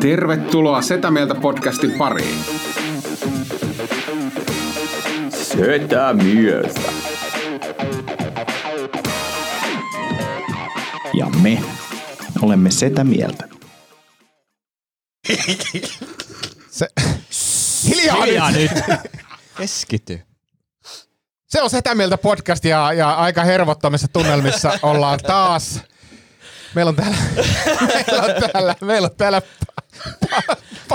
Tervetuloa Setä Mieltä podcastin pariin. Setä mieltä. Ja me olemme setä mieltä. Se, hiljaa, Hiljaa nyt. nyt. Keskity. Se on sitä mieltä podcast ja, ja aika hervottomissa tunnelmissa ollaan taas. Meillä on täällä, meillä on täällä, meillä on täällä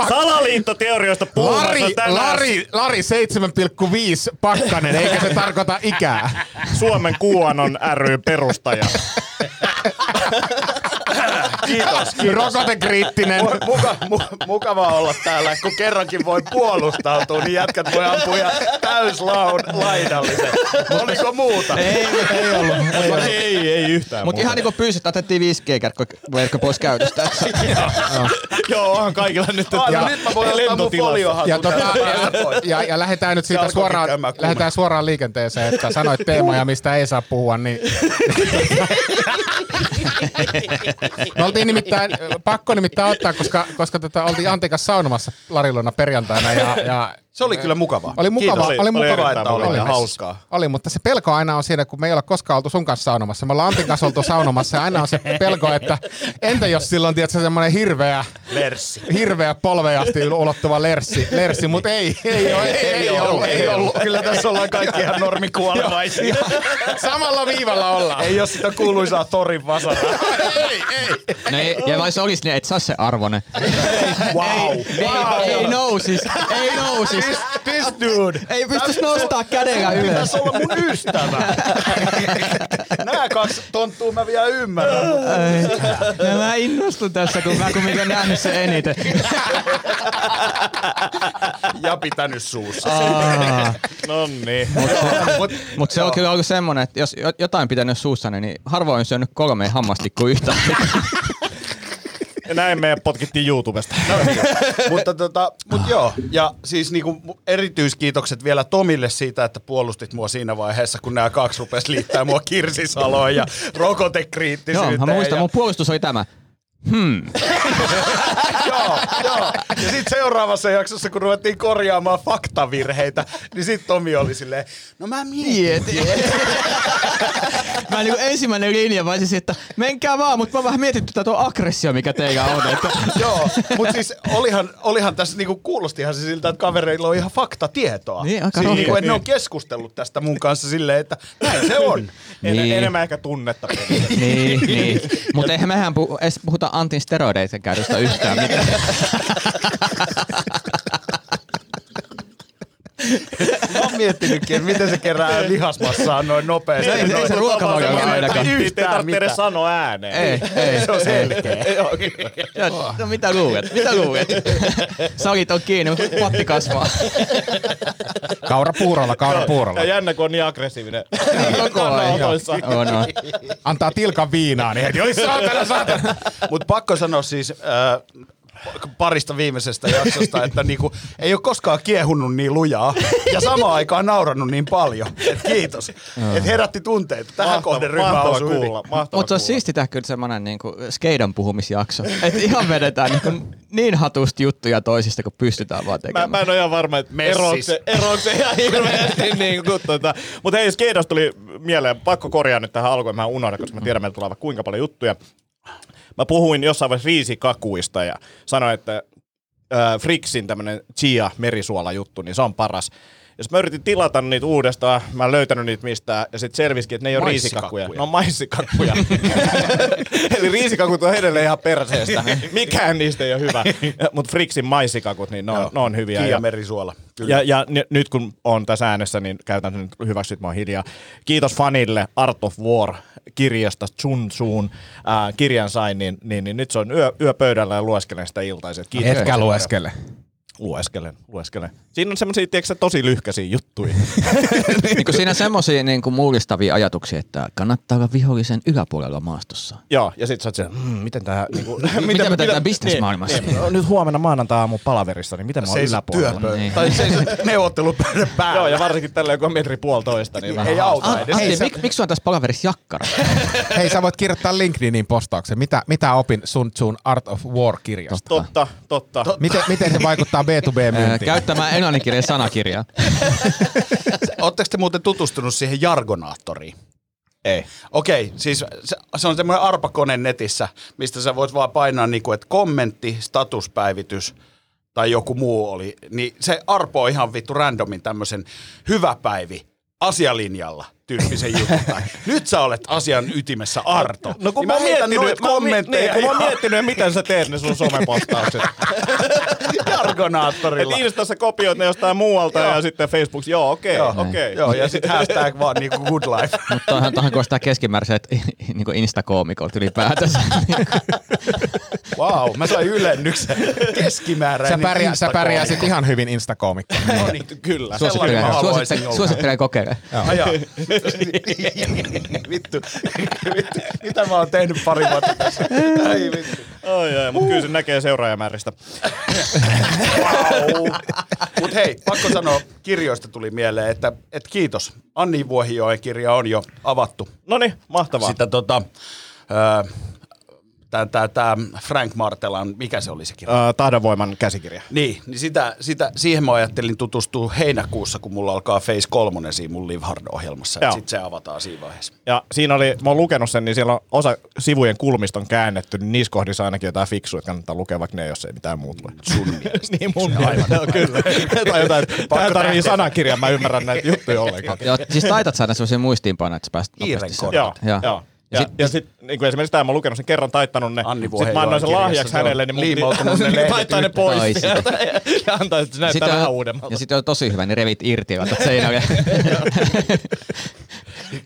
Salaliittoteorioista Lari, Lari, Lari 7,5 pakkanen, eikä se tarkoita ikää. Suomen QAnon ry perustaja. Kiitos, kiitos. Rokotekriittinen. Mu- Muka, mu, mukava olla täällä, kun kerrankin voi puolustautua, niin jätkät voi ampua ihan täyslaidallisen. Oliko muuta? ei, ei ollut. Ei, ei, ei yhtään Mutta ihan niinku pyysit, otettiin 5G-verkko pois käytöstä. Joo, onhan kaikilla nyt ja nyt mä voin ottaa. Ja, tota, ja, ja lähdetään nyt siitä suoraan, lähdetään suoraan liikenteeseen, että sanoit teemoja, mistä ei saa puhua, niin... Me oltiin nimittäin, pakko nimittäin ottaa, koska, koska tota, oltiin Antikas saunomassa Larilona perjantaina ja, ja Se oli kyllä mukavaa. oli mukava, Kiitos. oli, Oli mukava, erittäin että oli ja hauskaa. Oli, mutta se pelko aina on siinä, kun me ei olla koskaan oltu sun kanssa saunomassa. Me ollaan Antin kanssa oltu saunomassa ja aina on se pelko, että entä jos silloin, tiedätkö, semmoinen hirveä, Lerssi. hirveä polveen asti ulottuva lerssi, lerssi mutta ei, ei, ole, ei, ei, ei ollut, ei ollut. Kyllä tässä ollaan kaikki ihan normikuolemaisia. Samalla viivalla ollaan. Ei ole sitä kuuluisaa torin vasaraa. ei, ei. No ei, ja vai se olisi niin, et saa se arvonen. Wow. Ei, ei nousis, ei nousis. This dude. Ei pystys nostaa kädellä ylös. Pitäis olla mun ystävä. Nää kaksi tonttuu mä vielä ymmärrän. Ja mä innostun tässä, kun mä kumminkin nähnyt se eniten. Ja pitänyt suussa. No niin. Mutta se on kyllä ollut semmonen, että jos jo- jotain pitänyt suussa, niin harvoin on syönyt kolme hammastikkua yhtä. Ja näin meidän potkittiin YouTubesta. mutta tota, mut joo, ja siis niinku erityiskiitokset vielä Tomille siitä, että puolustit mua siinä vaiheessa, kun nämä kaksi rupes liittää mua Kirsisaloon ja Joo, rokotekriittisyyteen. mä muistan, ja, mun puolustus oli tämä. Hmm. joo, joo. Ja sitten seuraavassa jaksossa, kun ruvettiin korjaamaan faktavirheitä, niin sitten Tomi oli silleen, no mä mietin. Mä niinku ensimmäinen linja mä olisin, että menkää vaan, mutta mä vähän mietin tätä tuo aggressio, mikä teillä on. Että Joo, mutta siis olihan, olihan tässä niinku kuulostihan se siltä, että kavereilla on ihan faktatietoa. Niin, aika siis niinku, ne on keskustellut tästä mun kanssa silleen, että näin se on. En, Niin. Enemmän ehkä tunnetta. niin, niin. Mutta eihän mehän puhu, edes puhuta Antin steroideiden käytöstä yhtään mitään. Mä oon miettinytkin, että miten se kerää lihasmassaa noin nopeasti. Ei- ei se ruokavalio Ei ainakaan. Ei Yhtään tarvitse edes sanoa ääneen. Ei, ei. Se on selkeä. No mitä luulet? Mitä luulet? Sakit on kiinni, mutta patti kasvaa. Kaura puurolla, kaura puurolla. Ja jännä, kun on niin aggressiivinen. Koko ajan. Kannanotoissa. On, on. Antaa tilkan viinaa, niin heti oli saatana, saatana. Mutta pakko sanoa siis äh, parista viimeisestä jaksosta, että niinku, ei ole koskaan kiehunut niin lujaa ja samaan aikaan naurannut niin paljon. Et kiitos. Et herätti tunteita. Tähän Mahtava- kohden ryhmä osui hyvin. kuulla. Mutta se on kuulla. siisti kyllä semmonen niinku skeidan puhumisjakso. Et ihan vedetään niinku niin hatusti juttuja toisista, kun pystytään vaan Mä, tekemään. mä en ole ihan varma, että eroako se, eroako se ihan hirveästi. niin kuin, tota. Mutta hei, Skeidosta tuli mieleen, pakko korjaa nyt tähän alkuun, mä unohdan, koska mä tiedän, meillä tulee vaikka kuinka paljon juttuja. Mä puhuin jossain vaiheessa riisikakuista ja sanoin, että äh, Frixin tämmönen chia merisuola juttu, niin se on paras. Jos mä yritin tilata niitä uudestaan, mä en löytänyt niitä mistään, ja sitten selvisikin, että ne ei ole riisikakkuja. Ne on maissikakkuja. Eli riisikakut on edelleen ihan perseestä. Mikään niistä ei ole hyvä. Mutta Frixin maissikakut, niin ne on, ne on hyviä. Kiia Ja- merisuola. Kyllä. ja, ja n- nyt kun on tässä äänessä, niin käytän sen nyt hyväksi, että mä oon hiljaa. Kiitos fanille Art of War kirjasta Chun Tsun äh, kirjan sain, niin, niin, niin, nyt se on yö, yöpöydällä ja lueskelen sitä iltaisin. Kiitos. Etkä lueskele. Lueskelen, lueskelen. Siinä on semmoisia, tiedätkö, tosi lyhkäisiä juttuja. niin kuin siinä semmosia niin kuin mullistavia ajatuksia, että kannattaa olla vihollisen yläpuolella maastossa. Joo, ja sit sä oot siellä, mmm, miten tää... Niinku, Miten me tehdään bisnesmaailmassa? Niin, niin, nyt huomenna maanantai aamu palaverissa, niin miten mä oon yläpuolella? Niin. Tai seisot neuvottelupöydän päällä. Joo, ja varsinkin tällä joku on metri puolitoista, niin vähän Ei auta Ah, edes. Antti, mik, miksi on tässä palaverissa jakkara? Hei, sä voit kirjoittaa LinkedInin postauksen. Mitä, mitä opin Sun Tsun Art of War-kirjasta? Totta, totta. Miten, miten se vaikuttaa B2B-myyntiin? Käyttämään englanninkielen sanakirjaa. Oletteko te muuten tutustunut siihen jargonaattoriin? Ei. Okei, siis se, se on semmoinen arpakone netissä, mistä sä voit vaan painaa niinku, että kommentti, statuspäivitys tai joku muu oli, niin se arpoo ihan vittu randomin tämmöisen hyvä päivi asialinjalla tyyppisen jutun. Tai, Nyt sä olet asian ytimessä Arto. No kun niin mä, miettinyt, mä, oon mi- kommentteja niin, kun mä oon miettinyt, miten sä teet ne sun somepostaukset. jargonaattorilla. Et Instassa kopioit ne jostain muualta ja sitten Facebookissa, joo okei, Joo, okei. Joo, ja sitten hashtag vaan niinku good life. Mutta tuohon, tuohon kuulostaa keskimääräiset niin instakoomikolta ylipäätänsä. Wow, mä sain ylennyksen. Keskimääräinen Sä, pärjää, sä pärjäsit ihan hyvin instakoomikko. No niin, Kyllä. Suosittelen, suosittelen, suosittelen kokeile. Ajaa. vittu. vittu. Mitä mä oon tehnyt pari vuotta tässä? Ai vittu. Ai, ai, mutta kyllä se näkee seuraajamääristä. Wow. Mut hei, pakko sanoa, kirjoista tuli mieleen, että, että kiitos. Anni Vuohijoen kirja on jo avattu. No niin, mahtavaa. Sitä tota, öö, tää, tää, tää Frank Martelan, mikä se oli se kirja? Tahdonvoiman käsikirja. Niin, niin sitä, sitä, siihen mä ajattelin tutustua heinäkuussa, kun mulla alkaa Face 3 siinä mun Live Hard-ohjelmassa. Sitten se avataan siinä vaiheessa. Ja siinä oli, mä oon lukenut sen, niin siellä on osa sivujen kulmista on käännetty, niin niissä kohdissa ainakin jotain fiksua, että kannattaa lukea vaikka ne, jos ei mitään muuta lue. Sun mielestä. niin mun mielestä, joo, kyllä. tai jotain, että tähän tarvii sanakirjan, mä ymmärrän näitä juttuja ollenkaan. Joo, siis taitat saada sellaisia muistiinpanoja, että sä pääset nopeasti Joo. joo. Ja, ja, sit, ja sit, niin kuin esimerkiksi tämä, mä oon lukenut sen kerran, taittanut ne. Anni Sitten mä annoin sen lahjaksi hänelle, niin mun liimautunut ne taittaa ne pois Ai sieltä ja, ja antaa, että se näyttää Sitten vähän on, uudemmalta. ja sitten on tosi hyvä, niin revit irti ja laitat seinälle.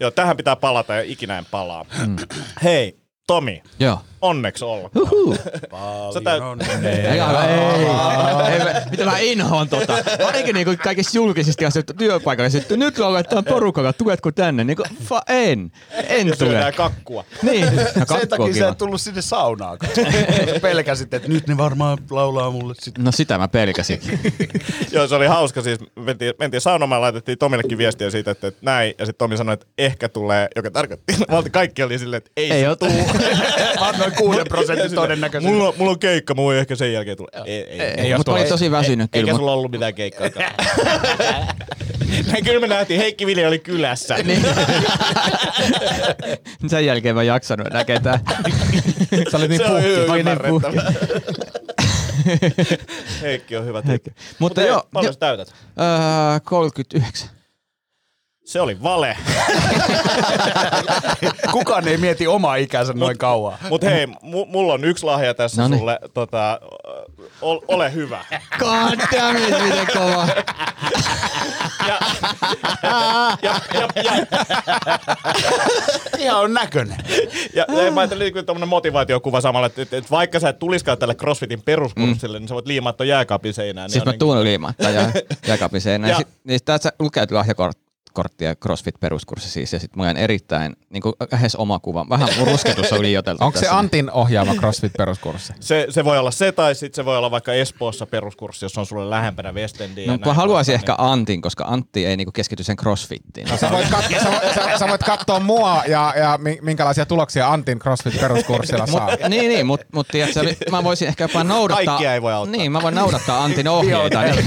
Joo, tähän pitää palata ja ikinä en palaa. Hei, Tomi, Joo. Onneksi olkoon. Sä täyt- Ei, ei, ei, ei, mitä mä inhoan tota. Varsinkin niinku kaikissa julkisissa asioissa työpaikalla. Sitten nyt lauletaan porukalla, tuletko tänne? Niinku, fa, en. En tule. kakkua. Niin. No, Sen kakku on takia sä et tullut sinne saunaan. pelkäsit, että nyt ne varmaan laulaa mulle sitten. No sitä mä pelkäsin. Joo, se oli hauska. Siis mentiin, mentiin saunomaan ja laitettiin Tomillekin viestiä siitä, että, että näin. Ja sitten Tomi sanoi, että ehkä tulee, joka tarkoitti. Valti kaikki oli silleen, että ei, Ei se oo 6 prosentin Silleen, todennäköisesti. Mulla, on- mulla on keikka, mulla ei ehkä sen jälkeen tule. Ei, ei, ei, Ei, mutta mä olin tosi väsynyt Eikä kyllä. sulla ollut mitään keikkaa. Näin kyllä me nähtiin, Heikki Vilja oli kylässä. Niin. Sen jälkeen mä en jaksanut enää ketään. Sä olit niin Se on puhki. Mä olin niin ymmärrettävä. Heikki on hyvä tyyppi. Mutta hei, joo, Paljon jo, sä täytät? öö, 39. Se oli vale. Kukaan ei mieti omaa ikänsä noin kauan. Mut hei, mu- mulla on yksi lahja tässä Noniin. sulle. Tota, ol, ole hyvä. God damn it, miten kova. Ja, ja, ja, ja, Ihan on näköinen. ja, ja mä ajattelin niin tämmönen motivaatiokuva samalla, että, että, että vaikka sä et tuliskaan tälle CrossFitin peruskurssille, mm. niin sä voit liimaa ton jääkaapin seinään. Siis niin mä on tuun liimatta ja jääkaapin seinään. Ja- Ja. Sit, niin tässä lukee lahjakorttia CrossFit peruskurssi siis. Ja sit mulla on erittäin, niinku lähes oma kuva. Vähän mun rusketus on liioiteltu Onko se. Antin ohjaama CrossFit-peruskurssi? Se, se voi olla se, tai sitten se voi olla vaikka Espoossa peruskurssi, jos on sulle lähempänä Westendiä. No, mä haluaisin ehkä Antin, koska Antti ei niinku keskity sen crossfittiin. No, sä, voit kat- sä, voit- sä, sä voit katsoa mua ja, ja mi- minkälaisia tuloksia Antin CrossFit-peruskurssilla saa. Mut, niin, niin, mutta mut, tiedätkö, mä voisin ehkä jopa noudattaa... Kaikkia ei voi auttaa. Niin, mä voin noudattaa Antin ohjeita. niin,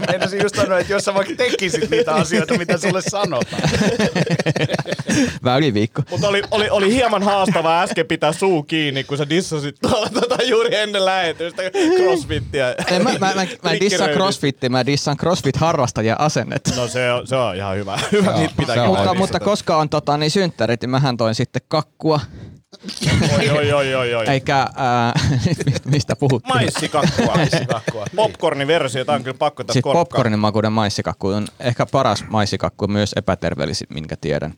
Meinasin just sanoa, että jos sä vaikka tekisit niitä asioita, mitä sulle sanotaan. väliviikko. Mutta oli, oli, oli hieman haastavaa äsken pitää suu kiinni, kun sä dissasit tuolla tota juuri ennen lähetystä crossfittiä. Ei, mä, mä, mä, mä en dissaan Likkiröidyt. crossfittia, mä dissaan crossfit-harrastajia asennetta. No se on, se on ihan hyvä. hyvä niitä pitää mutta, mutta koska on tota, niin synttärit, niin mähän toin sitten kakkua, Oi, oi, oi, oi, oi. eikä ää, mistä puhuttiin. Maissikakkua. Maissikakkua. Popcorniversio, tää on kyllä pakko tässä Siis korkkaa. popcornin makuinen maissikakku on ehkä paras maissikakku, myös epäterveellisin, minkä tiedän.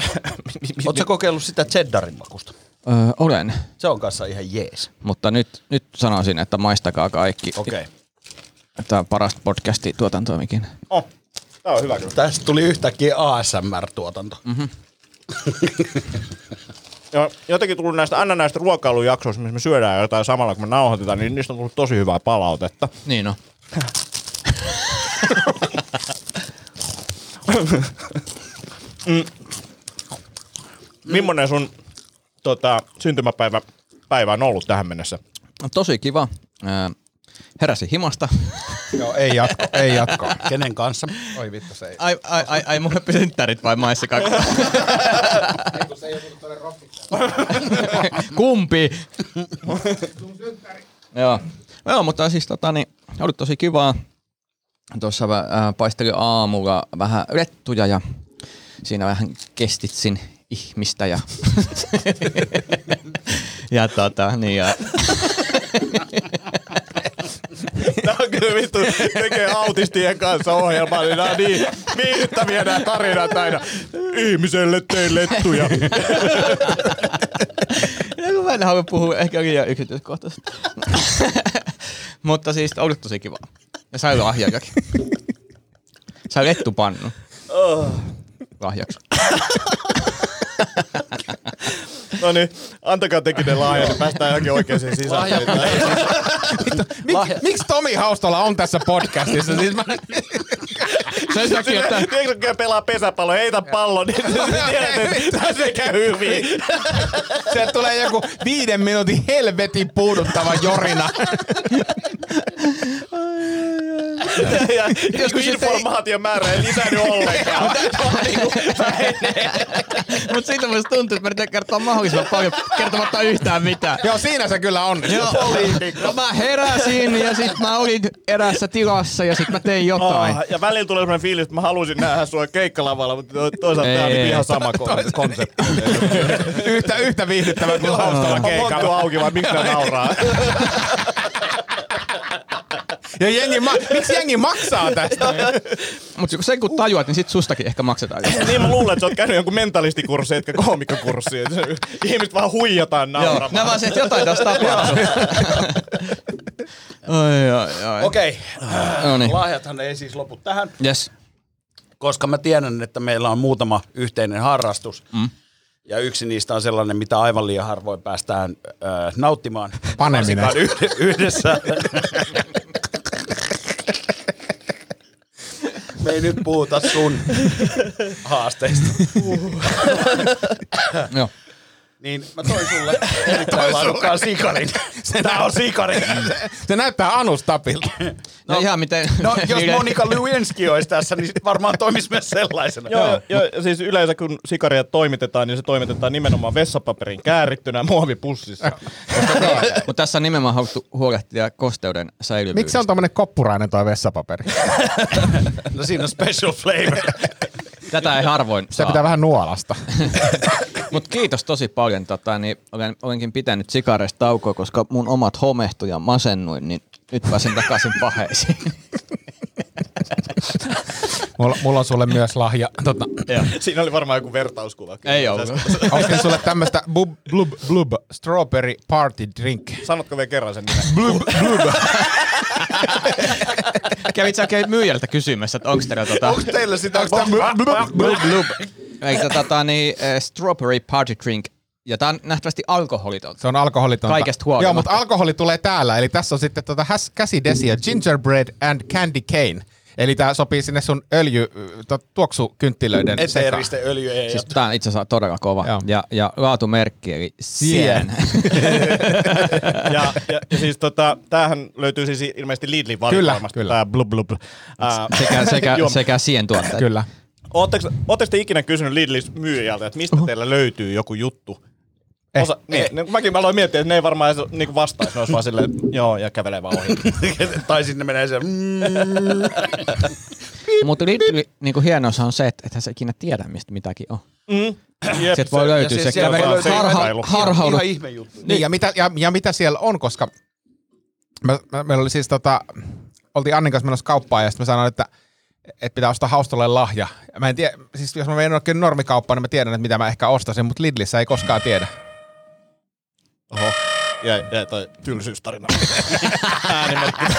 Oletko kokeillut sitä cheddarin makusta? Öö, olen, Se on kanssa ihan jees. mutta nyt, nyt sanoisin, että maistakaa kaikki. Okei. Okay. Tämä on parasta podcasti tuotantoimikin. Oh, tää on hyvä kyllä. Tästä tuli yhtäkkiä ASMR-tuotanto. Mm-hmm. Ja jotenkin tullut näistä, aina näistä ruokailujaksoista, missä me syödään jotain samalla, kun me nauhoitetaan, niin niistä on tullut tosi hyvää palautetta. Niin on. Millainen sun tota, syntymäpäivä päivä on ollut tähän mennessä? On Tosi kiva. Öö, heräsin himasta. Joo, ei jatko, ei jatko. Kenen kanssa? Oi vittu, se ei. Ai, ai, ai, ai mulle synttärit vai maissa kakku? Kumpi? Joo. Joo, mutta siis tota niin, oli tosi kivaa. Tuossa äh, paistelin aamulla vähän rettuja ja siinä vähän kestitsin ihmistä ja, ja tota niin ja Tää on kyllä vittu, tekee autistien kanssa ohjelmaa, niin nämä on niin viihdyttäviä nämä tarinat aina. Ihmiselle tein lettuja. Ja kun mä en halua puhua ehkä liian yksityiskohtaisesti. Mutta siis oli tosi kiva. Ja sai lahjakakin. Sai lettupannu. Lahjaksi. No niin, antakaa tekin ne lahjat, niin päästään johonkin oikeaan sisään. Mik, miksi Tomi Haustola on tässä podcastissa? Siis mä, Sen takia, että Tiedätkö, kun pelaa pesäpallo, heitä pallon, niin tiedät, että se käy hyvin. sieltä tulee joku viiden minuutin helvetin puuduttava jorina. Ja joskus informaation määrä ei lisäänny ollenkaan. Mutta siitä musta tuntuu, että mä yritän kertoa mahdollisimman paljon kertomatta yhtään mitään. Joo, siinä se kyllä on. Joo. No mä heräsin ja sit mä olin erässä tilassa ja sit mä tein jotain. Oh, ja välillä tulee sellainen fiilis, että mä haluaisin nähdä sua keikkalavalla, mutta to- toisaalta Ei, tämä on niinku ihan sama ko- konsepti. Yhtä, yhtä viihdyttävä kuin Monttu keikalla. auki, vaan miksi nauraa? Ja jengi, ma- miksi jengi maksaa tästä? Mutta sen kun tajuat, niin sit sustakin ehkä maksetaan. niin mä luulen, että sä oot käynyt jonkun mentalistikurssi, etkä koomikkokurssi. Ihmiset vaan huijataan Joo, nauramaan. nämä vaan se, että jotain tässä tapahtuu. Oi, oi, oi. Okei. No niin. Lahjathan ei siis lopu tähän, Yes. koska mä tiedän, että meillä on muutama yhteinen harrastus. Mm. Ja yksi niistä on sellainen, mitä aivan liian harvoin päästään äh, nauttimaan. Paneminen. Yhdessä. Me ei nyt puhuta sun haasteista. Joo. Niin mä toin sulle erittäin laadukkaan sikarin. Tää on sikari. Se näyttää anustapilta. No, ihan miten... No, jos Monika Lewinsky olisi tässä, niin sit varmaan toimisi myös sellaisena. Joo, joo, ja siis yleensä kun sikaria toimitetaan, niin se toimitetaan nimenomaan vessapaperin käärittynä muovipussissa. Mutta tässä on nimenomaan haluttu huolehtia kosteuden säilyvyydestä. Miksi se on tommonen koppurainen toi vessapaperi? No siinä on special flavor. Tätä ei harvoin Sitä saa. pitää vähän nuolasta. Mutta kiitos tosi paljon. Tota, niin olen, olenkin pitänyt sikareista taukoa, koska mun omat homehtui ja masennuin, niin nyt pääsen takaisin paheisiin. Mulla, mulla on sulle myös lahja. Tota, Siinä oli varmaan joku vertauskuva. ei ollut. ostin sulle tämmöstä blub, blub, blub, strawberry party drink. Sanotko vielä kerran sen nimen? Blub, blub. Kävit sä oikein myyjältä kysymässä, että onko teillä tota... Onko teillä sitä? Onks tää blub, blub, blub? blub. Eikö tota niin, äh, strawberry party drink. Ja tää on nähtävästi alkoholitonta. Se on alkoholitonta. Kaikesta huolimatta. Joo, mutta alkoholi tulee täällä. Eli tässä on sitten tota häs, käsidesiä, gingerbread and candy cane. Eli tää sopii sinne sun öljy, tuoksukynttilöiden sekaan. Eteeristen öljy ei. Siis tää on itse asiassa todella kova. Joo. Ja, ja laatumerkki eli Sien. ja, ja, ja, siis tota, tämähän löytyy siis ilmeisesti Lidlin valikoimasta. kyllä. Tää blub blub. Sekä, sekä, sekä Sien tuotteet. Kyllä. Ootteko te ikinä kysynyt Lidlin myyjältä, että mistä teillä löytyy joku juttu? Eh, Osa, niin, niin, mäkin mä aloin miettiä, että ne ei varmaan edes niinku vastaisi, ne olisi vaan silleen, joo, ja kävelee vaan ohi. tai sinne menee se... Mm, Mutta niinku hienous on se, että ethän sä ikinä tiedä, mistä mitäkin on. Mm. Jep, Sieltä voi löytyä siis se, kävely, voi löytyä harha, harhaudu. ihan ihme juttu. Niin, ja mitä, ja, ja mitä siellä on, koska mä, mä, meillä oli siis tota, oltiin Annin kanssa menossa kauppaan ja sitten mä sanoin, että, että pitää ostaa haustolle lahja. Ja Mä en tiedä, siis jos mä menen oikein normikauppaan, niin mä tiedän, että mitä mä ehkä ostaisin, mutta Lidlissä ei koskaan tiedä. Ja, ja toi tylsyystarina. Äänimerkki.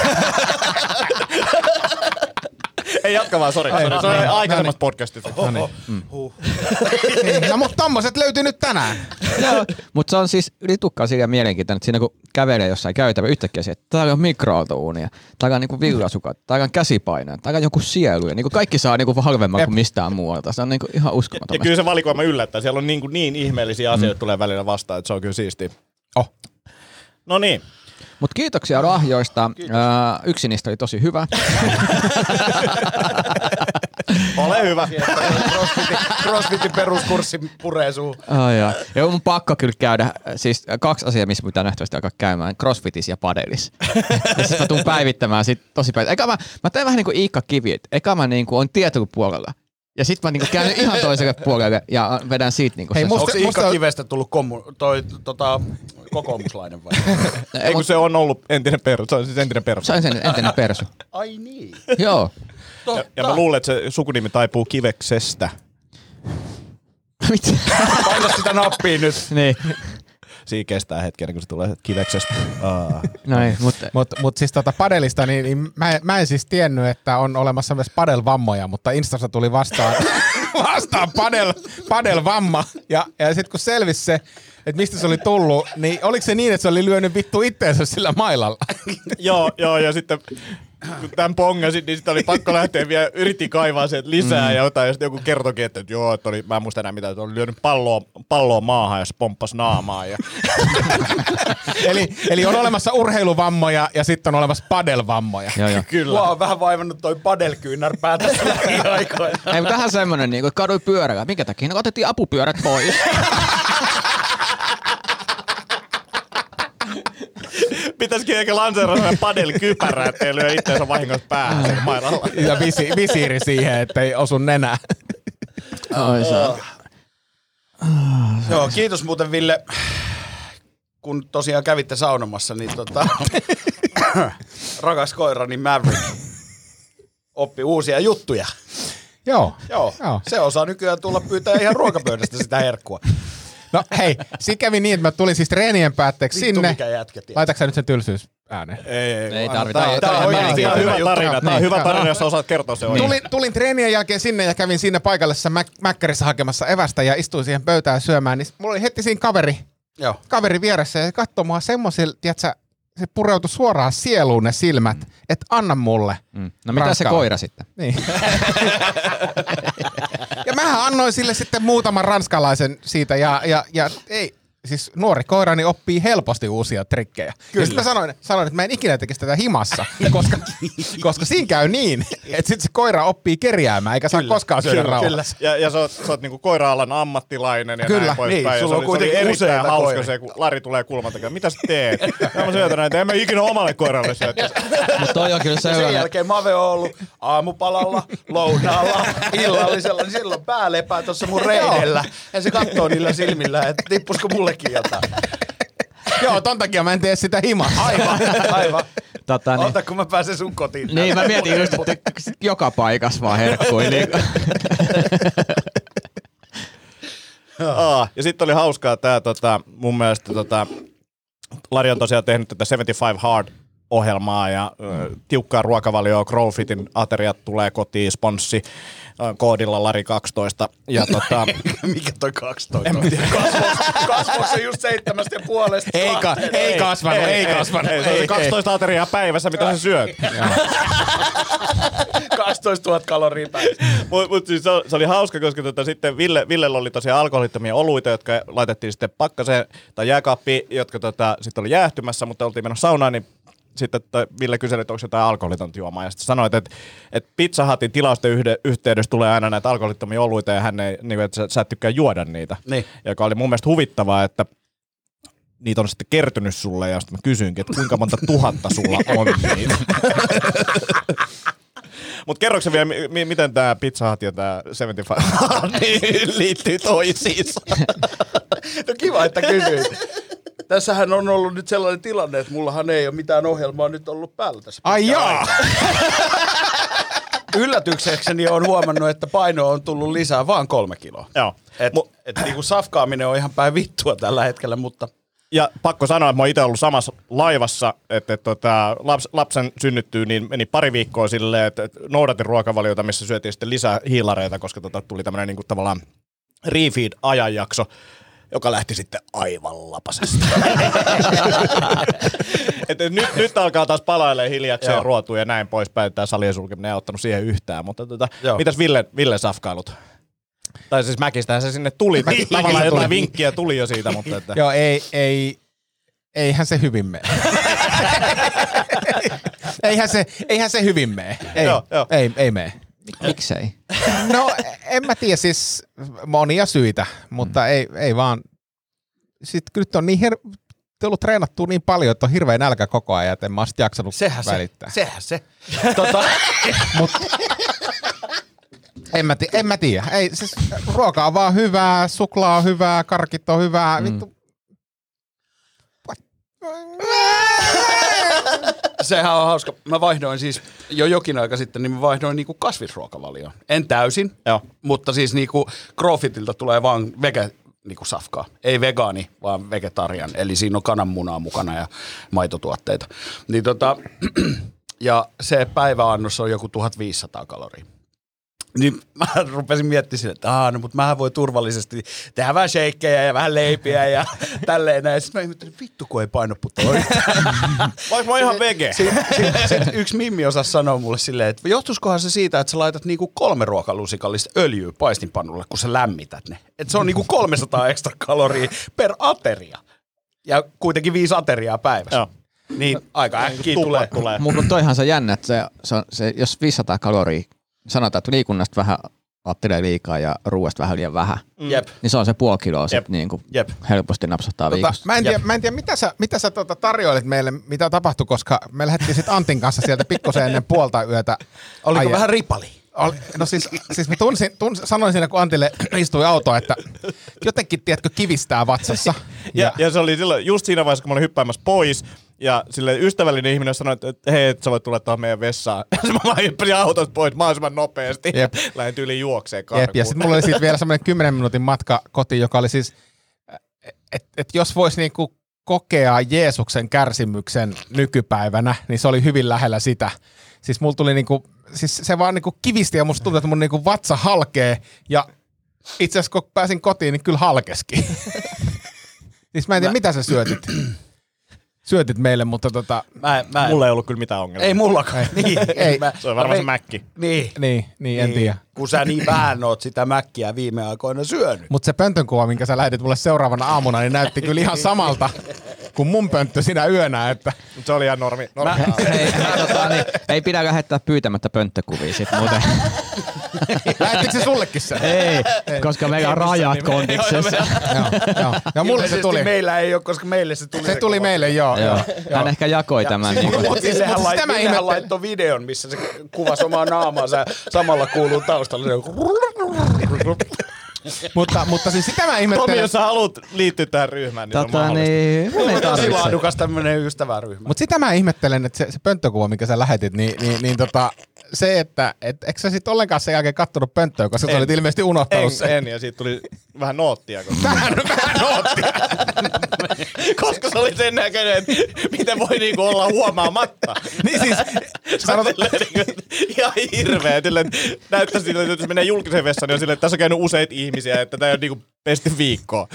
Ei jatka vaan, sori. Se oli aikaisemmasta podcastista. No niin. Niin, no mutta tommoset löytyy nyt tänään. Mutta se on siis ritukkaa sillä mielenkiintoinen, että siinä kun kävelee jossain käytävä yhtäkkiä se, että täällä on mikroaaltouunia, täällä on niinku villasukat, täällä on käsipainoja, täällä on joku sielu ja niinku kaikki saa niinku halvemman kuin mistään muualta. Se on niinku ihan Ja uskomaton. kyllä se valikoima yllättää. Siellä on niin, kuin niin ihmeellisiä asioita tulee välillä vastaan, että se on kyllä siistiä. Oh. No niin. Mutta kiitoksia lahjoista. Ää, yksi niistä oli tosi hyvä. Ole hyvä. Crossfitin, crossfitin peruskurssi puree suun. Ja. ja on mun pakko kyllä käydä, siis kaksi asiaa, missä pitää nähtävästi alkaa käymään, crossfitis ja padelis. ja siis mä tuun päivittämään sit tosi päivä. Eikä mä, mä teen vähän niin kuin Iikka Kivi, eka mä niin kuin on tietopuolella. Ja sit mä niinku käyn ihan toiselle puolelle ja vedän siitä niinku Hei, se. musta- Onko musta- Kivestä tullut kommu, toi, tota, kokoomuslainen vai? Ei kun se on ollut entinen perus. Se on siis entinen perus. Sain sen entinen persu. Ai niin. Joo. Ja, ja mä luulen, että se sukunimi taipuu kiveksestä. Mitä? Paina sitä nappia nyt. niin. Siinä kestää hetken, kun se tulee kiveksestä. Aa. Noin, mutta Mutta mut siis tota padelista, niin, niin mä, en- mä en siis tiennyt, että on olemassa myös padelvammoja, mutta Instassa tuli vastaan, vastaan padel, padelvamma. Ja, ja sitten kun selvisi se, että mistä se oli tullut, niin oliko se niin, että se oli lyönyt vittu itteensä sillä mailalla? joo, joo, ja sitten kun tämän pongasin, niin sitten oli pakko lähteä vielä, yritti kaivaa sieltä lisää mm. ja jotain, ja sitten joku kertokin, että, että joo, että oli, mä en muista enää mitä, että oli lyönyt palloa, palloa maahan ja se pomppasi naamaa. Ja, eli, eli on olemassa urheiluvammoja ja sitten on olemassa padelvammoja. joo, joo. kyllä. Mua on vähän vaivannut toi padelkyynärpää tässä lähiaikoina. Ei, mutta tähän semmonen, niin että kadui pyörällä. Minkä takia? No otettiin apupyörät pois. Pitäisikin ehkä lanseerata padel-kypärä, ettei lyö itseensä vahingossa päähän sen mailalla. Ja visi, visiiri siihen, ettei osu nenää. Ai saa. Joo, kiitos muuten Ville, kun tosiaan kävitte saunomassa, niin tota, rakas koirani Maverick oppi uusia juttuja. Joo. Joo, Joo. se osaa nykyään tulla pyytää ihan ruokapöydästä sitä herkkua. No hei, siinä kävi niin, että mä tulin siis treenien päätteeksi Vittu, sinne. mikä jätkä. Laitatko sä nyt sen tylsyys ääneen? Ei, ei, Ei tarvita. Tää, tää on hyvä, ihan hyvä tarina. Tää on Niin, hyvä joo. tarina, jos osaat kertoa se oikein. Tulin, tulin treenien jälkeen sinne ja kävin sinne paikallisessa Mac- Mäkkärissä hakemassa evästä ja istuin siihen pöytään syömään. Niin mulla oli heti siinä kaveri, Joo. kaveri vieressä ja mua semmoisilla, tiedätkö, se pureutui suoraan sieluun ne silmät, että anna mulle. Mm. No mitä se koira sitten? Niin. ja mähän annoin sille sitten muutaman ranskalaisen siitä ja, ja, ja ei, siis nuori koirani oppii helposti uusia trikkejä. Kyllä. Ja sitten mä sanoin, sanoin, että mä en ikinä tekisi tätä himassa, koska, koska siinä käy niin, että sitten se koira oppii kerjäämään eikä saa koskaan syödä kyllä, rauhassa. Ja, ja sä oot, sä oot niinku koira-alan ammattilainen ja Kyllä, näin poispäin. niin, ja sulla se on oli, kuitenkin se oli erittäin useita hauska koiria. se, kun Lari tulee kulman takaa. Mitä sä teet? Ja mä syötän näitä. En mä ikinä omalle koiralle syötä. Mutta toi on kyllä Ja sen sellainen... jälkeen Mave on ollut aamupalalla, lounaalla, illallisella, niin silloin pää lepää tuossa mun reidellä. Ja se katsoo niillä silmillä, että tippusko mullekin jotain. Joo, ton takia mä en tee sitä himassa. Aivan, aivan. Tota, niin, Ota, kun mä pääsen sun kotiin. niin mä mietin just, että joka paikassa vaan herkkui. Niin, Aa, ja sitten oli hauskaa tää tota, mun mielestä tota, Lari on tosiaan tehnyt tätä 75 Hard ohjelmaa ja ö, tiukkaa ruokavalioa, Growfitin ateriat tulee kotiin, sponssi koodilla Lari 12. Ja tota, Mikä toi 12 on? Kasvoiko se just seitsemästä ja puolesta? Ei, ka, ei kasvanut, ei, kasvanut. ei, se on 12 ateriaa päivässä, mitä sä syöt. 12 000 kaloria päivässä. Mutta mut siis se, se, oli hauska, koska tota, sitten Ville, Villellä oli tosiaan alkoholittomia oluita, jotka laitettiin sitten pakkaseen tai jääkaappiin, jotka tota, sitten oli jäähtymässä, mutta oltiin menossa saunaan, niin sitten toi Ville kyseli, että onko jotain alkoholitonta juomaa. Ja sitten sanoit, että, että Pizza Hutin tilausten yhde, yhteydessä tulee aina näitä alkoholittomia oluita ja hän ei, niin kuin, että sä, sä et tykkää juoda niitä. Niin. Joka oli mun mielestä huvittavaa, että niitä on sitten kertynyt sulle ja sitten mä kysyinkin, että kuinka monta tuhatta sulla on niitä. Mutta kerroksä vielä, mi- mi- miten tämä Pizza Hut ja tämä 75 niin liittyy toisiinsa? No kiva, että kysyit. Tässähän on ollut nyt sellainen tilanne, että mullahan ei ole mitään ohjelmaa nyt ollut päällä tässä. Ai jaa! Yllätyksekseni on huomannut, että paino on tullut lisää vaan kolme kiloa. Joo. Et, Mu- et niinku safkaaminen on ihan päin vittua tällä hetkellä, mutta Ja pakko sanoa, että mä oon itse ollut samassa laivassa, että, että tota, laps, lapsen synnyttyy, niin meni pari viikkoa silleen, että, että noudatin ruokavaliota, missä syötiin sitten lisää hiilareita, koska tota, tuli tämmöinen niin kuin, tavallaan refeed-ajanjakso, joka lähti sitten aivan lapasesta. et, nyt, nyt alkaa taas palailemaan hiljakseen ruotuun ja näin poispäin. Tämä salien sulkeminen ei ottanut siihen yhtään. Mutta tota, Joo. mitäs Ville, Ville safkailut? Tai siis Mäkistähän se sinne tuli. Tavallaan jotain vinkkiä tuli jo siitä, mutta että... Joo, ei, ei, eihän se hyvin mene. eihän, se, eihän se hyvin mene. Ei, Joo, joo. ei, ei mene. Miksei? No en mä tiedä, siis monia syitä, mutta mm. ei, ei vaan. Sitten kyllä nyt on niin hir- tullut treenattua niin paljon, että on hirveä nälkä koko ajan, että en mä oon sit jaksanut Sehän se, välittää. sehän se. tota, En mä, ti- en mä tiedä. Ei, siis, ruoka on vaan hyvää, suklaa on hyvää, karkit on hyvää. Mm. Vittu. sehän on hauska. Mä vaihdoin siis jo jokin aika sitten, niin mä vaihdoin niinku kasvisruokavalioon. En täysin, Joo. mutta siis niinku Crofitilta tulee vaan vege niinku safkaa. Ei vegaani, vaan vegetarian. Eli siinä on kananmunaa mukana ja maitotuotteita. Niin tota, ja se päiväannos on joku 1500 kaloria. Niin mä rupesin miettimään, että Aa, no, mutta mähän voi turvallisesti tehdä vähän sheikkejä ja vähän leipiä ja tälleen näin. Sitten mä ihmettelin, vittu kun ei paino putoa. Vaikka mä oon ihan vege. Sitten sit, sit yksi mimmi osasi sanoa mulle silleen, että johtuisikohan se siitä, että sä laitat niinku kolme ruokalusikallista öljyä paistinpannulle, kun sä lämmität ne. Että se on niinku 300 ekstra kaloria per ateria. Ja kuitenkin viisi ateriaa päivässä. Joo. Niin aika äkkiä Tuplat tulee. tulee. Mutta toihan se jännä, että se, se, se, jos 500 kaloria, sanotaan, että liikunnasta vähän ajattelee liikaa ja ruoasta vähän liian vähän, Jep. niin se on se puoli kiloa Jep. sit niin kuin Jep. helposti napsahtaa Tota, viikossa. mä en tiedä, mä en tiedä mitä sä, mitä sä tota tarjoilit meille, mitä tapahtui, koska me lähdettiin sitten Antin kanssa sieltä pikkusen ennen puolta yötä. Oliko ajaa. vähän ripali? Oli, no siis, siis mä tunsin, tunsin, sanoin siinä, kun Antille istui autoa, että jotenkin, tiedätkö, kivistää vatsassa. Ja, ja, se oli silloin just siinä vaiheessa, kun mä olin hyppäämässä pois, ja sille ystävällinen ihminen sanoi, että että hei, että sä voit tulla tuohon meidän vessaan. Ja mä vaan hyppäsin autosta pois mahdollisimman nopeasti. Jep. Lähdin tyyliin juokseen Jep, karkuun. ja sitten mulla oli siitä vielä semmoinen 10 minuutin matka kotiin, joka oli siis, että et jos voisi niinku kokea Jeesuksen kärsimyksen nykypäivänä, niin se oli hyvin lähellä sitä. Siis mulla tuli niinku, siis se vaan niinku kivisti ja musta tuntui, että mun niinku vatsa halkee ja itse asiassa kun pääsin kotiin, niin kyllä halkeskin. siis mä en tiedä, mitä sä syötit. Syötit meille, mutta tota, Mä, mä en- Mulla ei ollut kyllä mitään ongelmia. Ei mullakaan. Niin, Ei. mä- Se on varmaan se mä- mäkki. Niin. niin, niin en tiedä. Kun sä niin vähän oot sitä mäkkiä viime aikoina syönyt. Mutta se pöntön kuva, minkä sä lähetit mulle seuraavana aamuna, niin näytti kyllä ihan samalta kuin mun pönttö sinä yönä, että Mut Se oli ihan normi. normi. Mä, ei, mä, tota, niin, ei pidä lähettää pyytämättä pönttökuvia sit muuten. lähettikö se sullekin se? ei, koska meillä on rajat kondiksessa. joo, joo. Ja mulle se tuli. meillä ei ole, koska meille se tuli. Se tuli meille, joo. Joo. joo. Hän ehkä jakoi tämän. Niin Mutta siis, Mut siis lait, tämä ihmettelen. laittoi videon, missä se kuvasi omaa naamaansa ja samalla kuuluu taustalla. Se Mutta, mutta siis sitä mä Tomi, ihmettelen. jos sä haluat liittyä tähän ryhmään, niin se on tota, mahdollista. niin, mun ei on tosi laadukas tämmönen ystäväryhmä. Mutta sitä mä ihmettelen, että se, se pönttökuva, minkä sä lähetit, niin, niin, niin tota, se, että et, eikö sä sitten ollenkaan sen jälkeen kattonut pönttöä, koska sä En. olit ilmeisesti unohtanut En, sen. en, ja siitä tuli vähän noottia. Koska, Vähän, vähän noottia. koska se oli sen näköinen, että miten voi niinku olla huomaamatta. niin siis, sanotaan, Silleen niinku, ihan hirveä. Silleen, että näyttää siltä, että jos menee julkiseen vessaan, niin on silleen, että tässä on käynyt useita ihmisiä, että tämä ole niinku pesty viikkoa.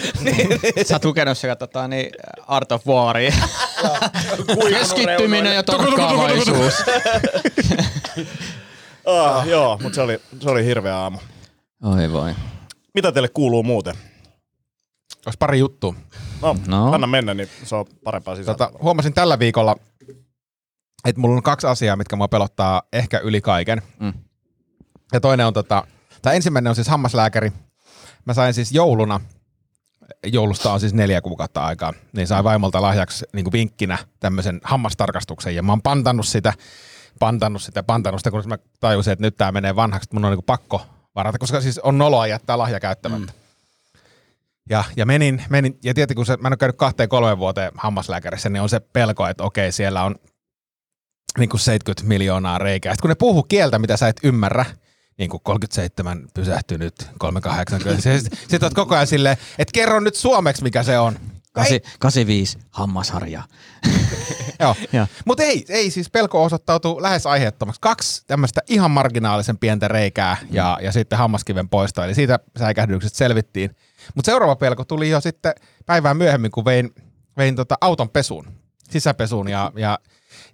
Sä oot lukenut sekä tota, niin, Art of Waria. Keskittyminen ja tarkkaavaisuus. Ah, joo, mutta se oli, se oli hirveä aamu. Oi voi. Mitä teille kuuluu muuten? olisi pari juttua. No, No. no. anna mennä, niin se on parempaa sisältöä. Tota, huomasin tällä viikolla, että mulla on kaksi asiaa, mitkä mua pelottaa ehkä yli kaiken. Mm. Ja toinen on, tota, tai ensimmäinen on siis hammaslääkäri. Mä sain siis jouluna, joulusta on siis neljä kuukautta aikaa, niin sain vaimolta lahjaksi niin kuin vinkkinä tämmöisen hammastarkastuksen. Ja mä oon pantannut sitä, pantannut sitä, pantannut sitä, kun mä tajusin, että nyt tää menee vanhaksi, että mun on niin kuin pakko varata, koska siis on noloa jättää lahja käyttämättä. Mm. Ja, ja menin, menin, ja tietenkin kun se, mä en ole käynyt kahteen kolmeen vuoteen hammaslääkärissä, niin on se pelko, että okei, siellä on niin kuin 70 miljoonaa reikää. Sitten kun ne puhuu kieltä, mitä sä et ymmärrä, niin kuin 37 pysähtynyt, 380, sitten sit oot koko ajan silleen, että kerro nyt suomeksi, mikä se on. Kasi, 85, hammasharja. Joo. Mutta ei, ei siis pelko osoittautuu lähes aiheettomaksi. Kaksi tämmöistä ihan marginaalisen pientä reikää ja, ja sitten hammaskiven poisto. Eli siitä säikähdyksestä selvittiin. Mutta seuraava pelko tuli jo sitten päivää myöhemmin, kun vein, vein tota auton pesuun, sisäpesuun. Ja, ja,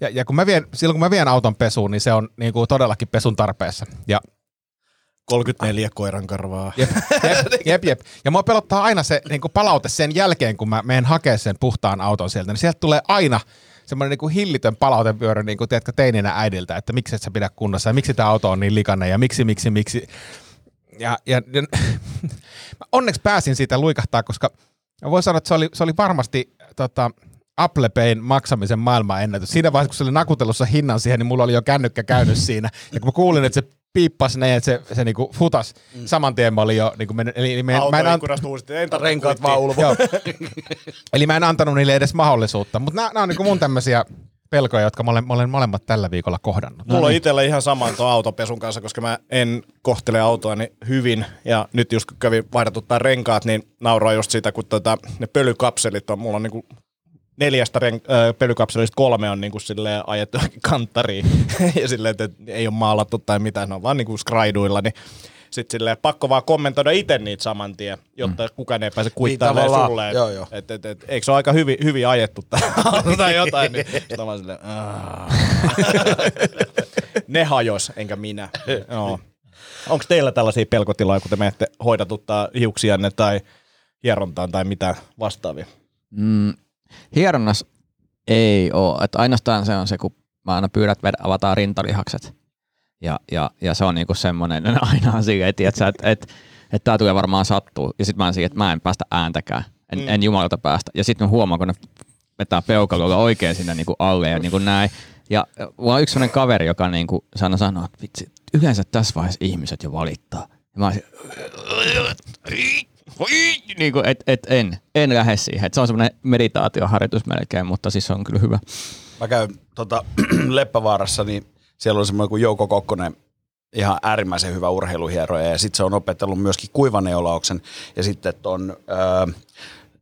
ja, ja kun mä vien, silloin kun mä vien auton pesuun, niin se on niin kuin todellakin pesun tarpeessa. Ja 34 koiran karvaa. Jep, jep, jep, jep. Ja mua pelottaa aina se niin kuin palaute sen jälkeen, kun mä menen hakemaan sen puhtaan auton sieltä, niin sieltä tulee aina semmoinen niin kuin hillitön palautevyörö, niin kuin tiedätkö, teininä äidiltä, että miksi et sä pidä kunnossa ja miksi tämä auto on niin likainen ja miksi, miksi, miksi. Ja, ja, ja mä onneksi pääsin siitä luikahtaa, koska mä voin sanoa, että se oli, se oli varmasti tota, Apple Payn maksamisen maailmanennätys. Siinä vaiheessa, kun se oli nakutelussa hinnan siihen, niin mulla oli jo kännykkä käynyt siinä. Ja kun mä kuulin, että se piippasi ne, että se, se niinku futas, mm. saman tien mä olin jo, niinku men, eli, eli mä, en- mä en, an, Autoikkunasta uusittiin. Ei tarvitse Renkaat vaan ulvo. eli mä en antanut niille edes mahdollisuutta, mutta nämä on niinku mun tämmöisiä pelkoja, jotka mä olen, mä olen molemmat tällä viikolla kohdannut. Mulla on itsellä ihan sama tuon autopesun kanssa, koska mä en kohtele autoani hyvin. Ja nyt just kun kävin vaihdatuttaa renkaat, niin nauraa just sitä, kun tota, ne pölykapselit on, mulla on niinku neljästä ren, ö, pölykapselista kolme on niinku silleen ajettu kanttariin. ja silleen, että ei ole maalattu tai mitään, ne on vaan niinku skraiduilla, niin sitten silleen pakko vaan kommentoida itse niitä saman tien, jotta mm. kukaan ei pääse kuittailemaan tavallaan, sulle. joo, joo. Et, et, et, eikö se ole aika hyvin, hyvin ajettu tai jotain, niin sitten vaan silleen, ne hajos, enkä minä. Joo. Onko teillä tällaisia pelkotiloja, kun te menette hoidatuttaa hiuksianne tai hierontaan tai mitä vastaavia? Mm, hieronnas ei oo. Että ainoastaan se on se, kun mä aina pyydän, että ved- avataan rintalihakset. Ja, ja, ja se on niinku semmoinen aina on silleen, että et, et, et, et tää tulee varmaan sattuu. Ja sitten mä oon siihen, että mä en päästä ääntäkään. En, mm. en jumalauta päästä. Ja sitten mä huomaan, kun ne vetää peukalolla oikein sinne niinku alle ja niinku näin. Ja mulla on yksi sellainen kaveri, joka niinku sanoi sanoa, että vitsi, yleensä tässä vaiheessa ihmiset jo valittaa. Ja mä oon niin kuin, et, et en, en lähde siihen. Et se on semmoinen meditaatioharjoitus melkein, mutta siis se on kyllä hyvä. Mä käyn tota, Leppävaarassa, niin siellä on semmoinen kuin Jouko Kokkonen, ihan äärimmäisen hyvä urheiluhieroja, ja sitten se on opetellut myöskin kuivaneulauksen, ja sitten ton, öö,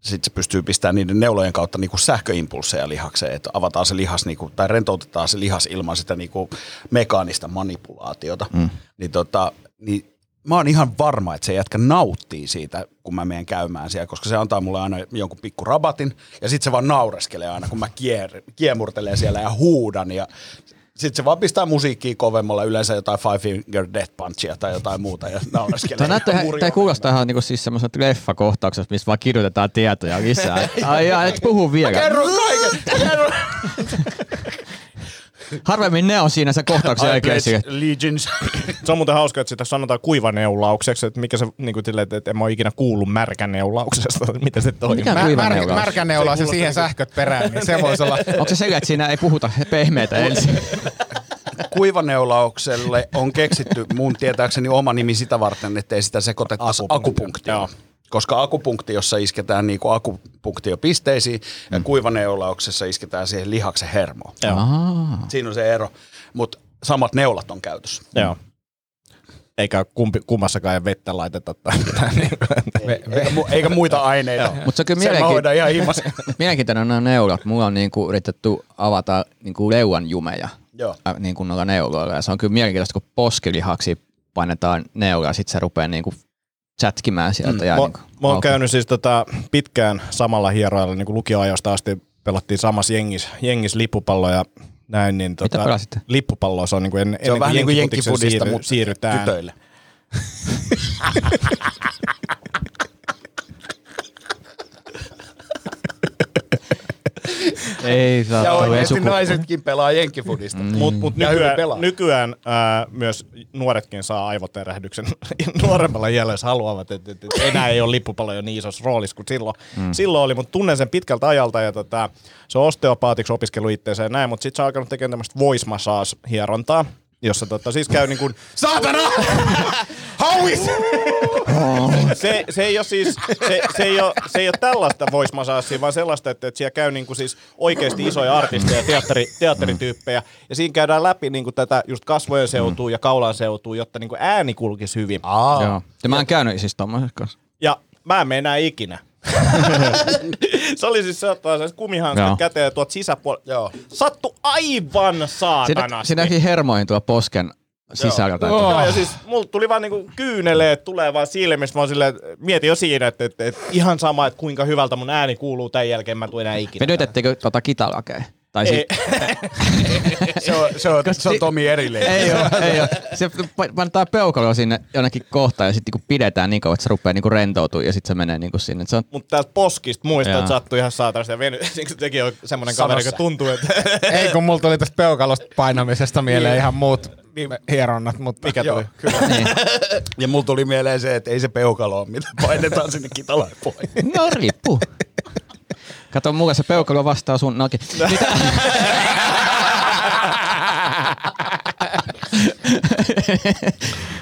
sit se pystyy pistämään niiden neulojen kautta niinku sähköimpulseja lihakseen, että avataan se lihas, niinku, tai rentoutetaan se lihas ilman sitä niinku mekaanista manipulaatiota. Mm. Niin, tota, niin mä oon ihan varma, että se jätkä nauttii siitä, kun mä menen käymään siellä, koska se antaa mulle aina jonkun pikku rabatin, ja sitten se vaan naureskelee aina, kun mä kier, kiemurtelen siellä ja huudan, ja sitten se vaan pistää musiikkia kovemmalla, yleensä jotain Five Finger Death Punchia tai jotain muuta, ja naureskelee. Tämä, näyttää, tämä kuulostaa ihan niin siis semmoiselta leffakohtauksesta, missä vaan kirjoitetaan tietoja lisää. Ai, ai et puhu vielä. Kerro kaiken! Kerro! Harvemmin ne on siinä se kohtauksen jälkeen allegiance. Se on muuten hauska, että sitä sanotaan kuivaneulaukseksi, että mikä se niin kuin silleen, että en mä ole ikinä kuullut märkäneulauksesta, miten se toimii. Mikä Mä, kuivaneulaus? märkä, märkäneulaus ja siihen sähköt perään, niin se voisi olla... Onko se sillä, että siinä ei puhuta pehmeitä ensin? Kuivaneulaukselle on keksitty mun tietääkseni oma nimi sitä varten, ettei sitä sekoitettaisi akupunktioon. Joo. Koska akupunkti, jossa isketään niin akupunktiopisteisiin, ja kuivaneulauksessa isketään siihen lihaksen hermoon. Siinä on se ero. Mutta samat neulat on käytössä. Joo. Eikä kumpi, kummassakaan vettä laiteta tai mitään. niin kuin, Ei, eikä, mu- eikä muita aineita. Mutta se on kyllä Sen mä mielenki- hoidan ihan himas. mielenkiintoinen nämä neulat. Mulla on niinku yritetty avata niinku leuan jumeja Joo. äh, niinku noilla neuloilla. Ja se on kyllä mielenkiintoista, kun poskilihaksi painetaan neula ja sitten se rupeaa niinku chatskimään sieltä. Ja Mä, niinku, mä oon käynyt siis tota pitkään samalla hieroilla, niin kuin lukioajosta asti pelattiin samassa jengis, jengis lippupallo ja näin. Niin tota, pelasitte? Lippupalloa se on niin kuin en, Se on vähän niin kuin jenkkifutiksen jenkkifudista, siirry- mutta siirrytään. tytöille. Ei saa Ja oikeasti suku- naisetkin pelaa jenkkifudista. Mm. Mut hyvin nykyään, pelaa. nykyään ää, myös nuoretkin saa aivoterähdyksen nuoremmalla iällä, jos haluavat. Et, et, et enää ei ole lippupalloja niin isossa roolissa kuin silloin, mm. silloin oli, mutta tunnen sen pitkältä ajalta ja tota, se on osteopaatiksi opiskellut itseensä ja näin, mutta sitten se on alkanut tekemään tämmöistä voice massage-hierontaa, jossa tota, siis käy niin kuin, Saatana! Hauis! se, se, ei ole siis, se, se, ei ole, se ei ole tällaista voice massagea, vaan sellaista, että, että siellä käy niinku siis oikeasti isoja artisteja, teatteri, teatterityyppejä, ja siinä käydään läpi niinku tätä just kasvojen seutua ja kaulan seutua, jotta niinku ääni kulkisi hyvin. Aa. Joo. Ja mä en käynyt siis tommosessa kanssa. Ja mä en mene enää ikinä. Se oli siis se kumihanskat Joo. käteen tuot sisäpuolella. Joo. Sattu aivan Siinä, saatanasti. siinäkin hermoihin tuo posken sisältä. Joo. Joo, ja siis mulla tuli vaan niinku kyyneleet tulee vaan silmistä. Mä oon silleen, että mietin jo siinä, että, että, että ihan sama, että kuinka hyvältä mun ääni kuuluu tämän jälkeen. Mä tuun enää ikinä. Venytettekö tota kitalakea? Tai Ei, si- Se on, se on, se on Tomi erilleen. ei ole, ei ole. Se pa- pannaan peukalo sinne jonnekin kohtaan ja sitten niinku pidetään niin kauan, että se rupeaa niinku rentoutumaan ja sitten se menee niinku sinne. Se on, Mutta täältä poskista muistan, Joo. että sattui ihan saatanasti ja veny. Siksi sekin on semmoinen kaveri, joka tuntuu, että Ei, kun mulla tuli tästä peukalosta painamisesta mieleen ihan muut hieronnat, mutta mikä Joo, tuli. kyllä. niin. Ja mulla tuli mieleen se, että ei se peukalo ole, mitä painetaan sinne kitalaan pois. No riippuu. Kato, mulla se peukalo vastaa sun noki. Mitä?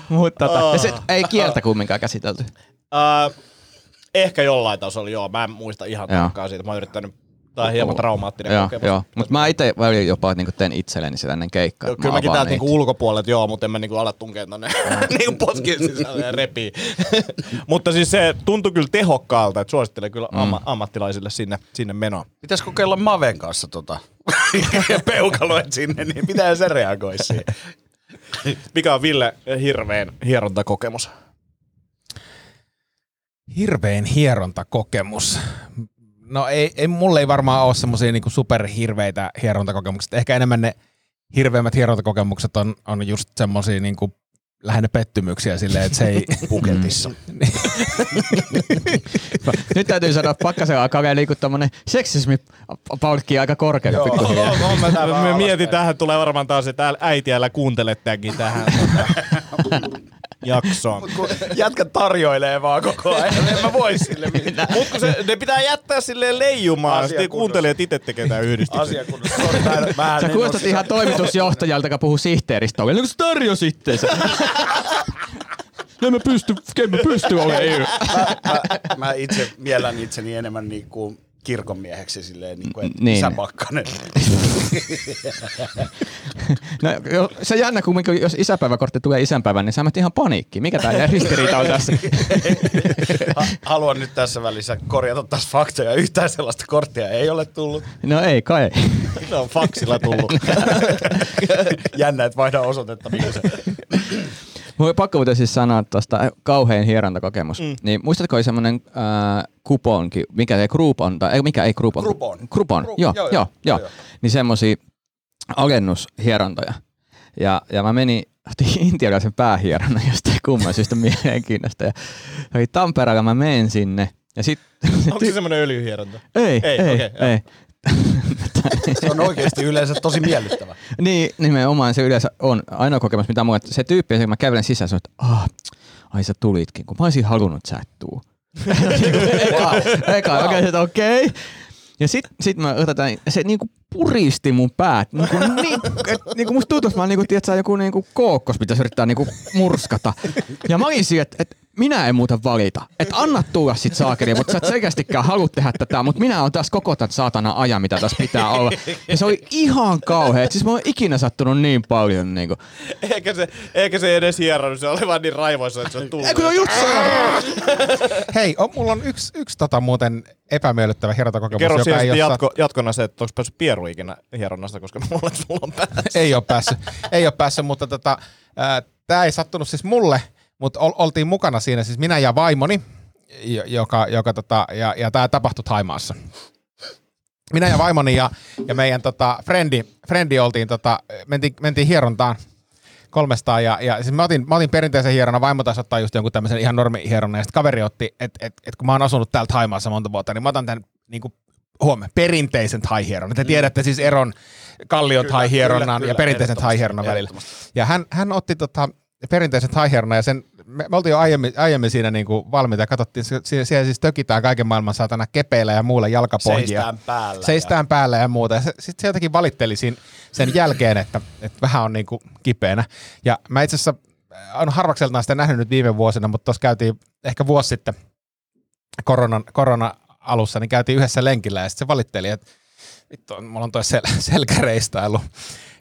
Mutta tota, ja se, ei kieltä kumminkaan käsitelty. Uh, ehkä jollain tasolla, joo. Mä en muista ihan tarkkaan siitä. Mä oon yrittänyt, tää on hieman traumaattinen Joo, kokemus. joo. Mutta mä itse välillä jopa niinku teen itselleni sitä ennen keikkaa. Joo, Kyllä mä mäkin täältä niinku ulkopuolelta, joo, mutta en mä niinku ala tunkea tonne niinku poskin sisälle ja repii. mutta siis se tuntui kyllä tehokkaalta, että suosittelen kyllä Mm. amma- ammattilaisille sinne, sinne menoa. Pitäis kokeilla Maven kanssa tota peukaloit sinne, niin pitää se reagoisi siihen. Mikä on Ville hirveän hierontakokemus? hirveän hierontakokemus. No ei, ei mulle ei varmaan ole semmoisia niinku superhirveitä hierontakokemuksia. Ehkä enemmän ne hirveimmät hierontakokemukset on, on just semmoisia niinku lähinnä pettymyksiä silleen, että se ei... Puketissa. Nyt täytyy sanoa, että Pakkasen alkaa vielä niinku tommonen seksismi-palkki aika korkealla pikkuhiljaa. Mä, mä mietin, tähän tulee varmaan taas, että äiti älä kuuntele tämänkin tähän jaksoon. Kun jätkä tarjoilee vaan koko ajan, en mä voi sille mitään. Mut kun se, ne pitää jättää silleen leijumaan, sitten kuuntelijat itse tekee tämän yhdistyksen. Asiakunnassa. Mä mä Sä kuulostat ihan toimitusjohtajalta, joka puhuu sihteeristä. Niin kuin se tarjosi itteensä. En mä pysty, en mä pysty olemaan. mä, mä itse miellän itseni enemmän niinku kirkonmieheksi silleen, niinku, että Niin. niin. isä Pakkanen. No, se jännä, kun jos isäpäiväkortti tulee isänpäivän, niin sä ihan paniikki. Mikä tää ristiriita on tässä? Ha- Haluan nyt tässä välissä korjata taas faktoja. Yhtään sellaista korttia ei ole tullut. No ei kai. Se on faksilla tullut. Jännä, että vaihda osoitetta. Mikä se. Mulla on pakko muuten siis sanoa tuosta kauhean hierontakokemus. Mm. Niin muistatko oli semmoinen äh, kuponki, mikä ei Groupon, tai ei, mikä ei Groupon. Groupon. Groupon, Gru- joo, joo, joo, joo, joo, joo. Niin semmosia alennushierontoja. Ja, ja mä menin otin intialaisen päähieronnan jostain kumman syystä mielenkiinnosta. Ja Tampereella, mä menen sinne. Ja sit, Onko se semmoinen öljyhieronta? ei, Ei, ei, joo. ei. Se on oikeasti yleensä tosi miellyttävä. Niin, nimenomaan se yleensä on ainoa kokemus, mitä mulla, se tyyppi, kun mä kävelen sisään, sanoo, että ah, ai sä tulitkin, kun mä olisin halunnut, että sä et tuu. eka, eka, okei, okay, okei. Okay. Ja sit, sit mä otetaan, se niinku puristi mun päät. Niinku, niin, et, niinku musta tuntuu, että mä niinku, tiedät, sä, joku niinku kookkos pitäisi yrittää niinku murskata. Ja mä olin siinä, että et, minä en muuta valita. Että anna tulla sit saakeli, mutta sä et selkeästikään halua tehdä tätä, mutta minä on taas koko tämän saatana ajan, mitä tässä pitää olla. Ja se oli ihan kauhea. Et Siis mä oon ikinä sattunut niin paljon. Niinku. Eikä se, eikä se edes hieronnut, se oli vaan niin raivoissa, että se on tullut. Eikö se on just se? Hei, on, mulla on yksi, yksi tota muuten epämiellyttävä hierontakokemus, Kerro joka ei sitten ole jatko, jatkona se, että onko päässyt pieru ikinä hieronnasta, koska mulla sulla on päässä. ei ole päässyt, ei ole päässyt mutta tota, tämä ei sattunut siis mulle, mutta ol, oltiin mukana siinä, siis minä ja vaimoni, jo- joka, joka tota, ja, ja tämä tapahtui Taimaassa. Minä ja vaimoni ja, ja meidän tota, frendi, frendi oltiin, tota, mentiin, mentiin hierontaan kolmestaan ja, ja siis mä, otin, mä otin perinteisen hieronnan, vaimo taisi ottaa just jonkun tämmöisen ihan normi hieronnan ja sitten kaveri otti, että et, et, kun mä oon asunut täällä Taimaassa monta vuotta, niin mä otan tämän niin kuin, huomioon, perinteisen thai-hieronnan. Te tiedätte siis eron kallion thai-hieronnan kyllä, ja perinteisen ehdottomasti, thai-hieronnan välillä. Ja hän, hän otti tota, perinteisen thai-hieronnan ja sen, me, me oltiin jo aiemmin, aiemmin siinä niin kuin valmiita ja katsottiin, siellä, siellä siis tökitään kaiken maailman saatana kepeillä ja muulla jalkapohjia. Seistään päällä. Seistään päällä ja muuta. Ja se, sitten se jotenkin valitteli siinä, sen jälkeen, että, että vähän on niin kuin kipeänä. Ja mä itse asiassa äh, on harvakseltaan sitä nähnyt nyt viime vuosina, mutta tuossa käytiin ehkä vuosi sitten koronan, korona alussa, niin käytiin yhdessä lenkillä ja sitten se valitteli, että vittu, mulla on toi sel- selkäreistailu.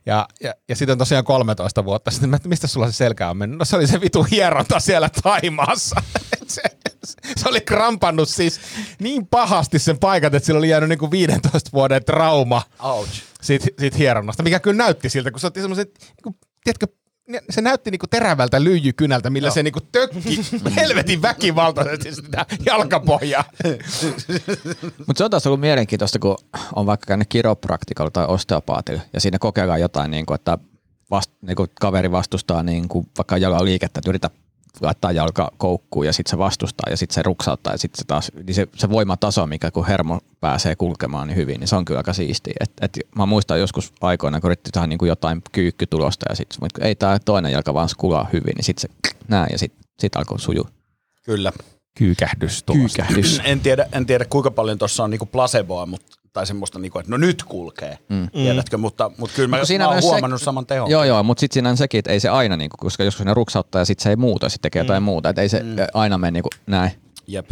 Ja, ja, ja sitten tosiaan 13 vuotta sitten, mä, että mistä sulla se selkä on mennyt? No se oli se vitu hieronta siellä Taimaassa. se, se oli krampannut siis niin pahasti sen paikat, että sillä oli jäänyt niinku 15 vuoden trauma Ouch. siitä, siitä hieronnasta, mikä kyllä näytti siltä, kun se otti semmoiset, niinku, tiedätkö, se näytti niinku terävältä lyijykynältä, millä se niinku tökki helvetin väkivaltaisesti sitä jalkapohjaa. Mutta se on taas ollut mielenkiintoista, kun on vaikka käynyt kiropraktikolla tai osteopaatilla ja siinä kokeillaan jotain, niin kuin, että vast, niin kuin kaveri vastustaa niin kuin vaikka jalan liikettä, että yritä laittaa jalka koukkuun ja sitten se vastustaa ja sitten se ruksauttaa ja sitten se taas, niin se, se voimataso, mikä kun hermo pääsee kulkemaan niin hyvin, niin se on kyllä aika siistiä. Et, et mä muistan joskus aikoina, kun yritti tehdä niin kuin jotain kyykkytulosta ja sitten ei tämä toinen jalka vaan skulaa hyvin, niin sitten se näin ja sitten sit alkoi sujua. Kyllä. Kyykähdys tuosta. Kyykähdys. En tiedä, en tiedä kuinka paljon tuossa on niinku placeboa, mutta, tai semmoista, niinku, että no nyt kulkee, mm. tiedätkö, mutta, mutta kyllä mä, kun siinä mä oon myös se- huomannut saman tehon. Joo, joo, mutta sitten siinä on sekin, että ei se aina, niinku, koska joskus ne ruksauttaa ja sitten se ei muuta, sitten tekee jotain muuta. Että ei se mm. aina mene niinku näin. Jep.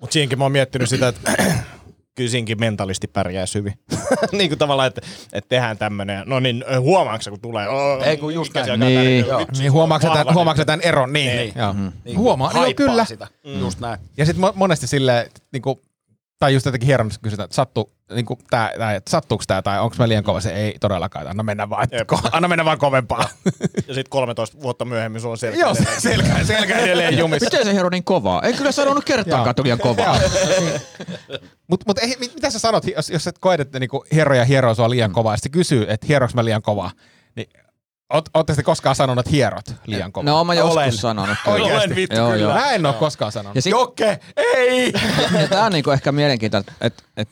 Mutta siinkin mä oon miettinyt sitä, että kyllä siinkin mentalisti pärjää hyvin. niin kuin tavallaan, että, että tehdään tämmönen. No niin, huomaatko kun tulee? Oh, Ei, kun just näin. alkaa Niin. tärkeä- Joo. Niin huomaatko tämän, huomaatko tämän eron? Niin. Niin. niin. Joo. Niin Huomaa, joo, haippaa kyllä. Sitä. Mm. Just näin. Ja sitten monesti silleen, niinku, tai just jotenkin hieronnassa kysytään, että sattu, niinku, tää, tää, että sattuuko tämä tai onko mä liian kova, se ei todellakaan, anna mennä vaan, Jep. ko, anna mennä vaan kovempaa. Ja sitten 13 vuotta myöhemmin sulla on selkeä. Joo, se selkä, selkä edelleen jumissa. Miten se hiero niin kovaa? Ei kyllä sanonut kertaakaan, että liian kovaa. Mutta mut, ei- mit- mitä sä sanot, jos, jos et koet, että niinku hieroja hieroo sua liian kovaa, ja sitten kysyy, että hieroks mä liian kovaa, niin oot, ootte sitten koskaan sanonut, että hierot liian kovaa? No mä joskus Olen. sanonut. Kyllä. Olen vittu Joo, kyllä. joo. Mä en oo koskaan sanonut. Ja, sit, Jokke, ei! ja tää on niinku ehkä mielenkiintoista, että et,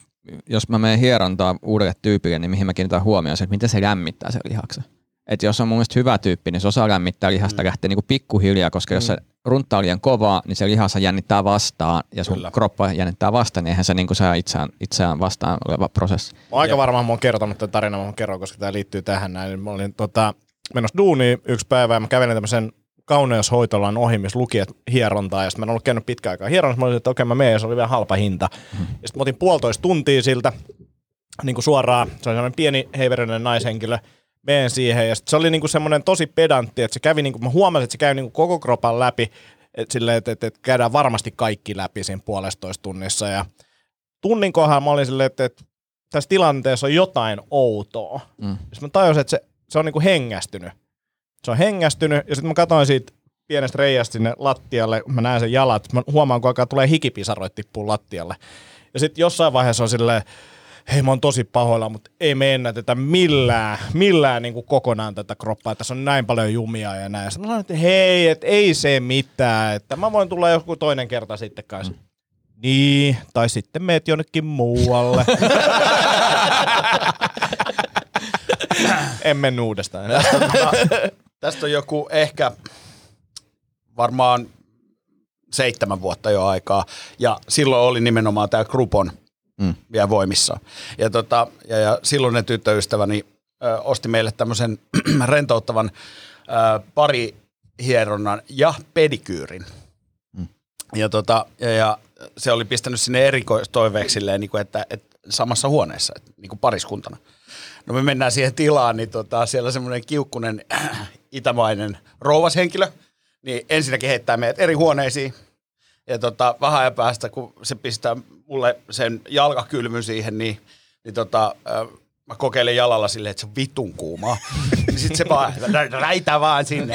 jos mä menen hierontaa uudelle tyypille, niin mihin mä kiinnitän huomioon se, että miten se lämmittää sen lihaksen. Et jos on mun mielestä hyvä tyyppi, niin se osaa lämmittää lihasta mm. lähtee niinku pikkuhiljaa, koska mm. jos se runtaa liian kovaa, niin se lihassa jännittää vastaan ja sun Kyllä. kroppa jännittää vastaan, niin eihän se niinku saa itseään, itseään vastaan oleva prosessi. Mä aika varmaan mä oon kertonut tämän tarinan, mä kerron, koska tämä liittyy tähän näin. Mä olin tota, menossa duuniin yksi päivä ja mä kävelin tämmöisen kauneushoitolan ohi, missä luki, että hierontaa. Ja sitten mä en ollut käynyt pitkään aikaa hieronnassa. Mä olin, että okei mä menen ja se oli vielä halpa hinta. Ja sitten mä otin puolitoista tuntia siltä niin kuin suoraan. Se oli sellainen pieni heiverinen naishenkilö. Meen siihen ja se oli niinku semmoinen tosi pedantti, että se kävi, niinku, mä huomasin, että se käy niinku koko kropan läpi, että silleen, että, että, että käydään varmasti kaikki läpi siinä puolestoista tunnissa. Ja tunnin kohdalla mä olin silleen, että, että tässä tilanteessa on jotain outoa. Mm. Sitten mä tajusin, että se, se on niinku hengästynyt. Se on hengästynyt ja sitten mä katsoin siitä pienestä reiästä sinne lattialle, mä näen sen jalat, mä huomaan, kun alkaa tulee hikipisaroit tippuu lattialle. Ja sitten jossain vaiheessa on silleen, hei mä oon tosi pahoilla, mutta ei me ennätetä millään, millään niin kuin kokonaan tätä kroppaa, tässä on näin paljon jumia ja näin. Sitten mä sanoin, että hei, et ei se mitään, että mä voin tulla joku toinen kerta sitten kanssa. Mm. Niin, tai sitten meet jonnekin muualle. en mene uudestaan. Tästä on joku ehkä varmaan seitsemän vuotta jo aikaa. Ja silloin oli nimenomaan tämä Groupon mm. vielä voimissa. Ja, tota, ja, ja silloinen tyttöystäväni ö, osti meille tämmöisen rentouttavan ö, parihieronnan ja pedikyyrin. Mm. Ja, tota, ja, ja se oli pistänyt sinne erikoistoiveeksi silleen, niin kuin, että, että samassa huoneessa, että, niin kuin pariskuntana. No me mennään siihen tilaan, niin tota, siellä semmoinen kiukkunen äh, itämainen rouvashenkilö, niin ensinnäkin heittää meidät eri huoneisiin. Ja tota, vähän ajan päästä, kun se pistää mulle sen jalkakylmyn siihen, niin, niin tota, äh, mä kokeilen jalalla silleen, että se on vitun kuumaa. Niin sit se vaan, "Nä- näitä vaan sinne.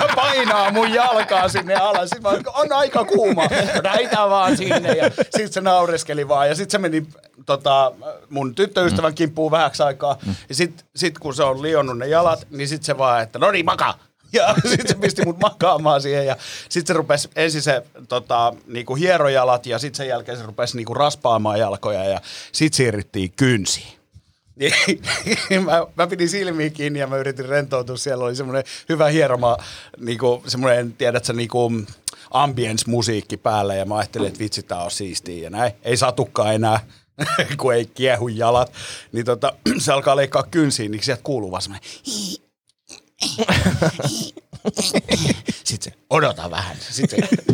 Ja painaa mun jalkaa sinne alas. Sitten oon, on aika kuuma. Näitä vaan sinne. Ja sit se naureskeli vaan. Ja sit se meni tota, mun tyttöystävän kimppuun vähäksi aikaa. Ja sit, sit kun se on lionnut ne jalat, niin sit se vaan, että no niin, makaa. Ja sitten se pisti mut makaamaan siihen ja sitten se rupesi ensin se tota, niinku hierojalat ja sitten sen jälkeen se rupesi niinku raspaamaan jalkoja ja sitten siirryttiin kynsiin. Niin, mä, mä pidin silmiä kiinni ja mä yritin rentoutua. Siellä oli semmoinen hyvä hieroma, niinku, semmoinen, tiedätkö, niinku ambience-musiikki päällä ja mä ajattelin, että vitsi, tää on siistiä ja näin. Ei satukaan enää, kun ei kiehu jalat. Niin tota, se alkaa leikkaa kynsiin, niin sieltä kuuluu vaan semmoinen sitten se, odota vähän. Sitten se,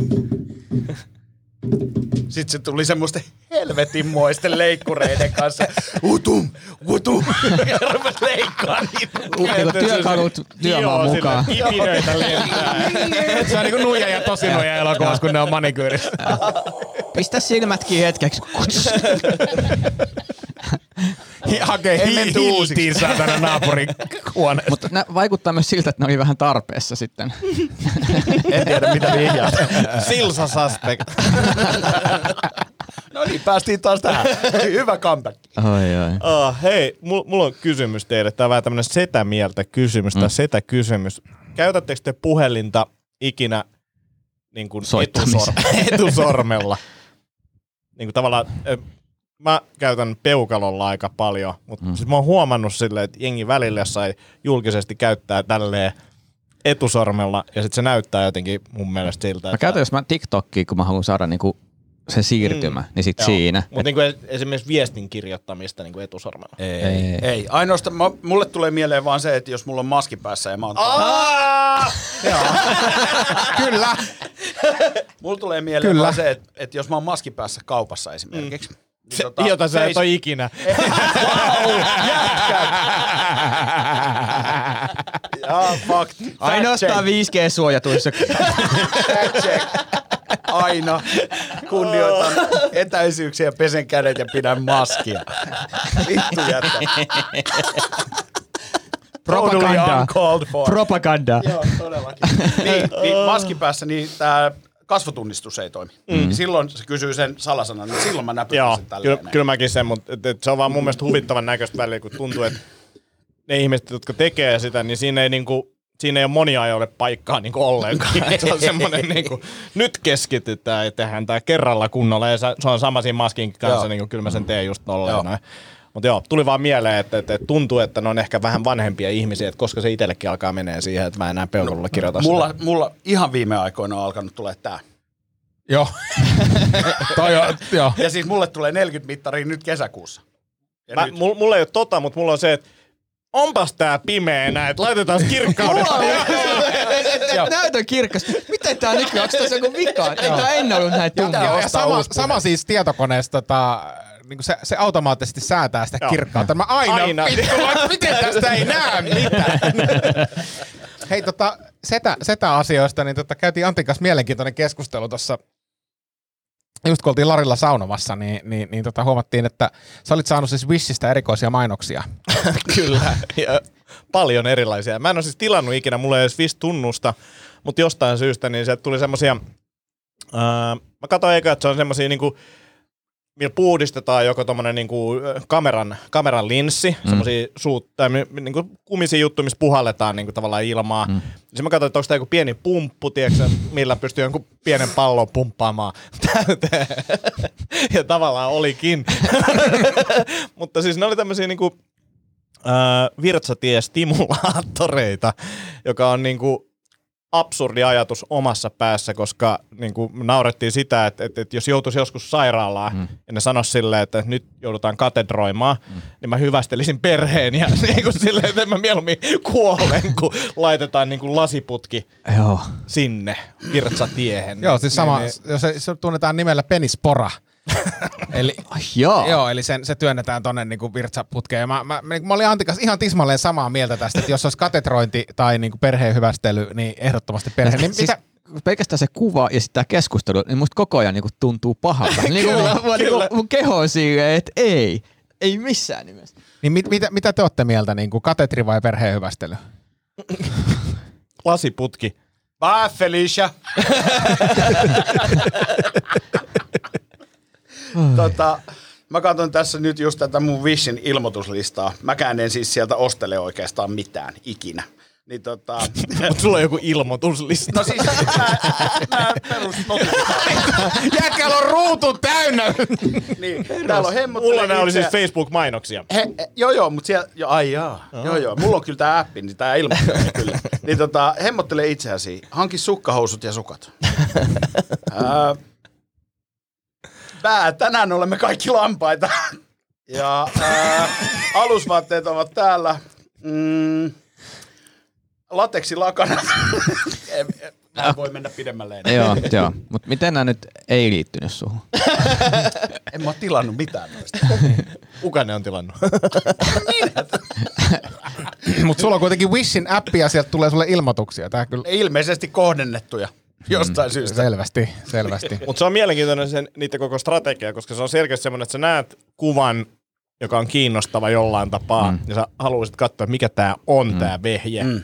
Sitten se tuli semmoisten helvetinmoisten leikkureiden kanssa. Utum, utum. Ja leikkaa niitä. Niinku työkalut työmaan mukaan. Kipinöitä lentää. se on niinku nuija ja tosi nuija elokuvassa, kun ne on manikyyrissä. Pistä silmätkin hetkeksi. Hakee Ei menty hiltiin saatana naapurin huone. Mutta nää vaikuttaa myös siltä, että ne oli vähän tarpeessa sitten. En tiedä mitä vihjaat. Silsa suspect. No niin, päästiin taas tähän. Hyvä comeback. Oi, oi. Uh, hei, mulla mul on kysymys teille. Tämä on vähän tämmöinen setämieltä kysymys tai setäkysymys. Käytättekö te puhelinta ikinä niin kuin Soittamiseen. etusor- etusormella? niin kuin tavallaan, mä käytän peukalolla aika paljon, mutta mm. siis mä oon huomannut silleen, että jengi välillä sai julkisesti käyttää tälleen etusormella ja sitten se näyttää jotenkin mun mielestä siltä, Mä käytän, jos mä TikTokia, kun mä haluan saada niinku se siirtymä, mm. niin sit siinä. Mutta niin kuin esimerkiksi viestin kirjoittamista niin kuin etusormella. Ei, Ei. ei. Ainoastaan, mä, mulle tulee mieleen vaan se, että jos mulla on maski päässä ja mä oon... Kyllä. Mulla tulee mieleen Kyllä. vaan se, että, että jos mä oon maski päässä kaupassa esimerkiksi. Mm. Niin Se, jota sä et seis- ole ikinä. Jaa, fact. Fact Ainoastaan check. 5G-suojatuissa. Fact check. Aina kunnioitan etäisyyksiä, pesen kädet ja pidän maskia. Vittu jättä. Totally Propaganda. for. Propaganda. Joo, todellakin. niin, niin maski päässä, niin tämä kasvotunnistus ei toimi. Mm. Silloin se kysyy sen salasanan, niin silloin mä näpytän Joo, sen tälleen. kyllä, kyllä mäkin sen, mutta et, et se on vaan mun mielestä huvittavan näköistä välillä, kun tuntuu, että ne ihmiset, jotka tekee sitä, niin siinä ei niinku, siinä ei ole monia ajoille paikkaa niinku ollenkaan. Et se on semmoinen niinku, nyt keskitytään ja tehdään tää kerralla kunnolla ja se se on sama siinä maskin kanssa, Joo. niin kuin kyllä mä sen teen just tolleen. Mutta joo, tuli vaan mieleen, että, että, että tuntuu, että ne on ehkä vähän vanhempia ihmisiä, että koska se itsellekin alkaa menee siihen, että mä enää peukalolla kirjoita Mulla, sitä. mulla ihan viime aikoina on alkanut tulee tää. Joo. Toi on, joo. Ja siis mulle tulee 40 mittaria nyt kesäkuussa. Ja Mä, nyt. mulla, mulla ei ole tota, mutta mulla on se, että onpas tää pimeänä, että laitetaan kirkkaudesta. Näytön kirkas. Miten tää nykyään? Onko tässä joku vika? Ei tää ennen ollut näin ostaa sama, sama siis tietokoneessa tota, niin se, se automaattisesti säätää sitä kirkkautta. Mä aina, Aina. vittu, vaikka miten tästä ei näe mitään. Hei tota, setä, setä-asioista, niin tota, käytiin Antin kanssa mielenkiintoinen keskustelu tuossa just kun oltiin Larilla saunomassa, niin, niin, niin tota, huomattiin, että sä olit saanut siis Wishistä erikoisia mainoksia. Kyllä. Ja paljon erilaisia. Mä en ole siis tilannut ikinä, mulla ei edes Wish-tunnusta, mutta jostain syystä niin sieltä tuli semmosia, ää, mä katsoin eikä, että se on semmosia niinku, millä puhdistetaan joko tommonen niinku kameran, kameran linssi, mm. semmosia suut, tai niinku kumisia juttuja, missä puhalletaan niinku tavallaan ilmaa. Mm. Sitten mä katsoin, että onko tämä joku pieni pumppu, tiedätkö, millä pystyy jonkun pienen pallon pumppaamaan täyteen. ja tavallaan olikin. Mutta siis ne oli tämmöisiä niinku, äh, virtsatiestimulaattoreita, joka on niinku absurdi ajatus omassa päässä, koska niinku naurettiin sitä, että, että, että jos joutuisi joskus sairaalaan mm. ja ne sanoisi silleen, että nyt joudutaan katedroimaan, mm. niin mä hyvästelisin perheen ja niinku silleen, että mä mieluummin kuolen, kun laitetaan niinku lasiputki Joo. sinne virtsatiehen. Joo, siis sama, Niin, jos se, se tunnetaan nimellä penispora. eli, Ai joo. Joo, eli sen, se työnnetään tonne niinku virtsaputkeen. Ja mä, mä, mä, mä olin Antikas ihan tismalleen samaa mieltä tästä, että jos olisi katetrointi tai niinku perheen hyvästely, niin ehdottomasti perhe. Niin Siis mitä, pelkästään se kuva ja sitten tämä keskustelu, niin musta koko ajan niinku tuntuu pahalta. niin kuin mulla, mulla niinku, mun keho on silleen, että ei. Ei missään nimessä. niin mit, mitä, mitä te olette mieltä, niinku katetri vai perheen hyvästely? Lasiputki. Bye, Felicia. tota, mä katson tässä nyt just tätä mun Wishin ilmoituslistaa. Mäkään en siis sieltä ostele oikeastaan mitään ikinä. Niin tota, Mutta sulla on joku ilmoituslista. no siis perus Jätkällä on ruutu täynnä! niin, täällä on hemmottele Mulla nämä oli siis Facebook-mainoksia. He, he, joo, joo, mutta siellä, jo, ai jaa, joo, joo, mulla on kyllä tää appi, niin tää ilmoittaa kyllä. Niin tota, hemmottele itseäsi, hanki sukkahousut ja sukat. Ää, Pää, tänään olemme kaikki lampaita. Ja ää, alusvaatteet ovat täällä. Mm, lateksi lakanat. Mä voi mennä pidemmälle enää. Joo, joo. Mutta miten nämä nyt ei liittynyt suhun? En mä oo tilannut mitään noista. Kuka ne on tilannut? Mutta sulla on kuitenkin Wishin appi ja sieltä tulee sulle ilmoituksia. Tää kyllä Ilmeisesti kohdennettuja jostain syystä. selvästi, selvästi. Mutta se on mielenkiintoinen sen, niiden koko strategia, koska se on selkeästi semmoinen, että sä näet kuvan, joka on kiinnostava jollain tapaa, mm. ja sä haluaisit katsoa, mikä tämä on mm. tämä vehje. Mm.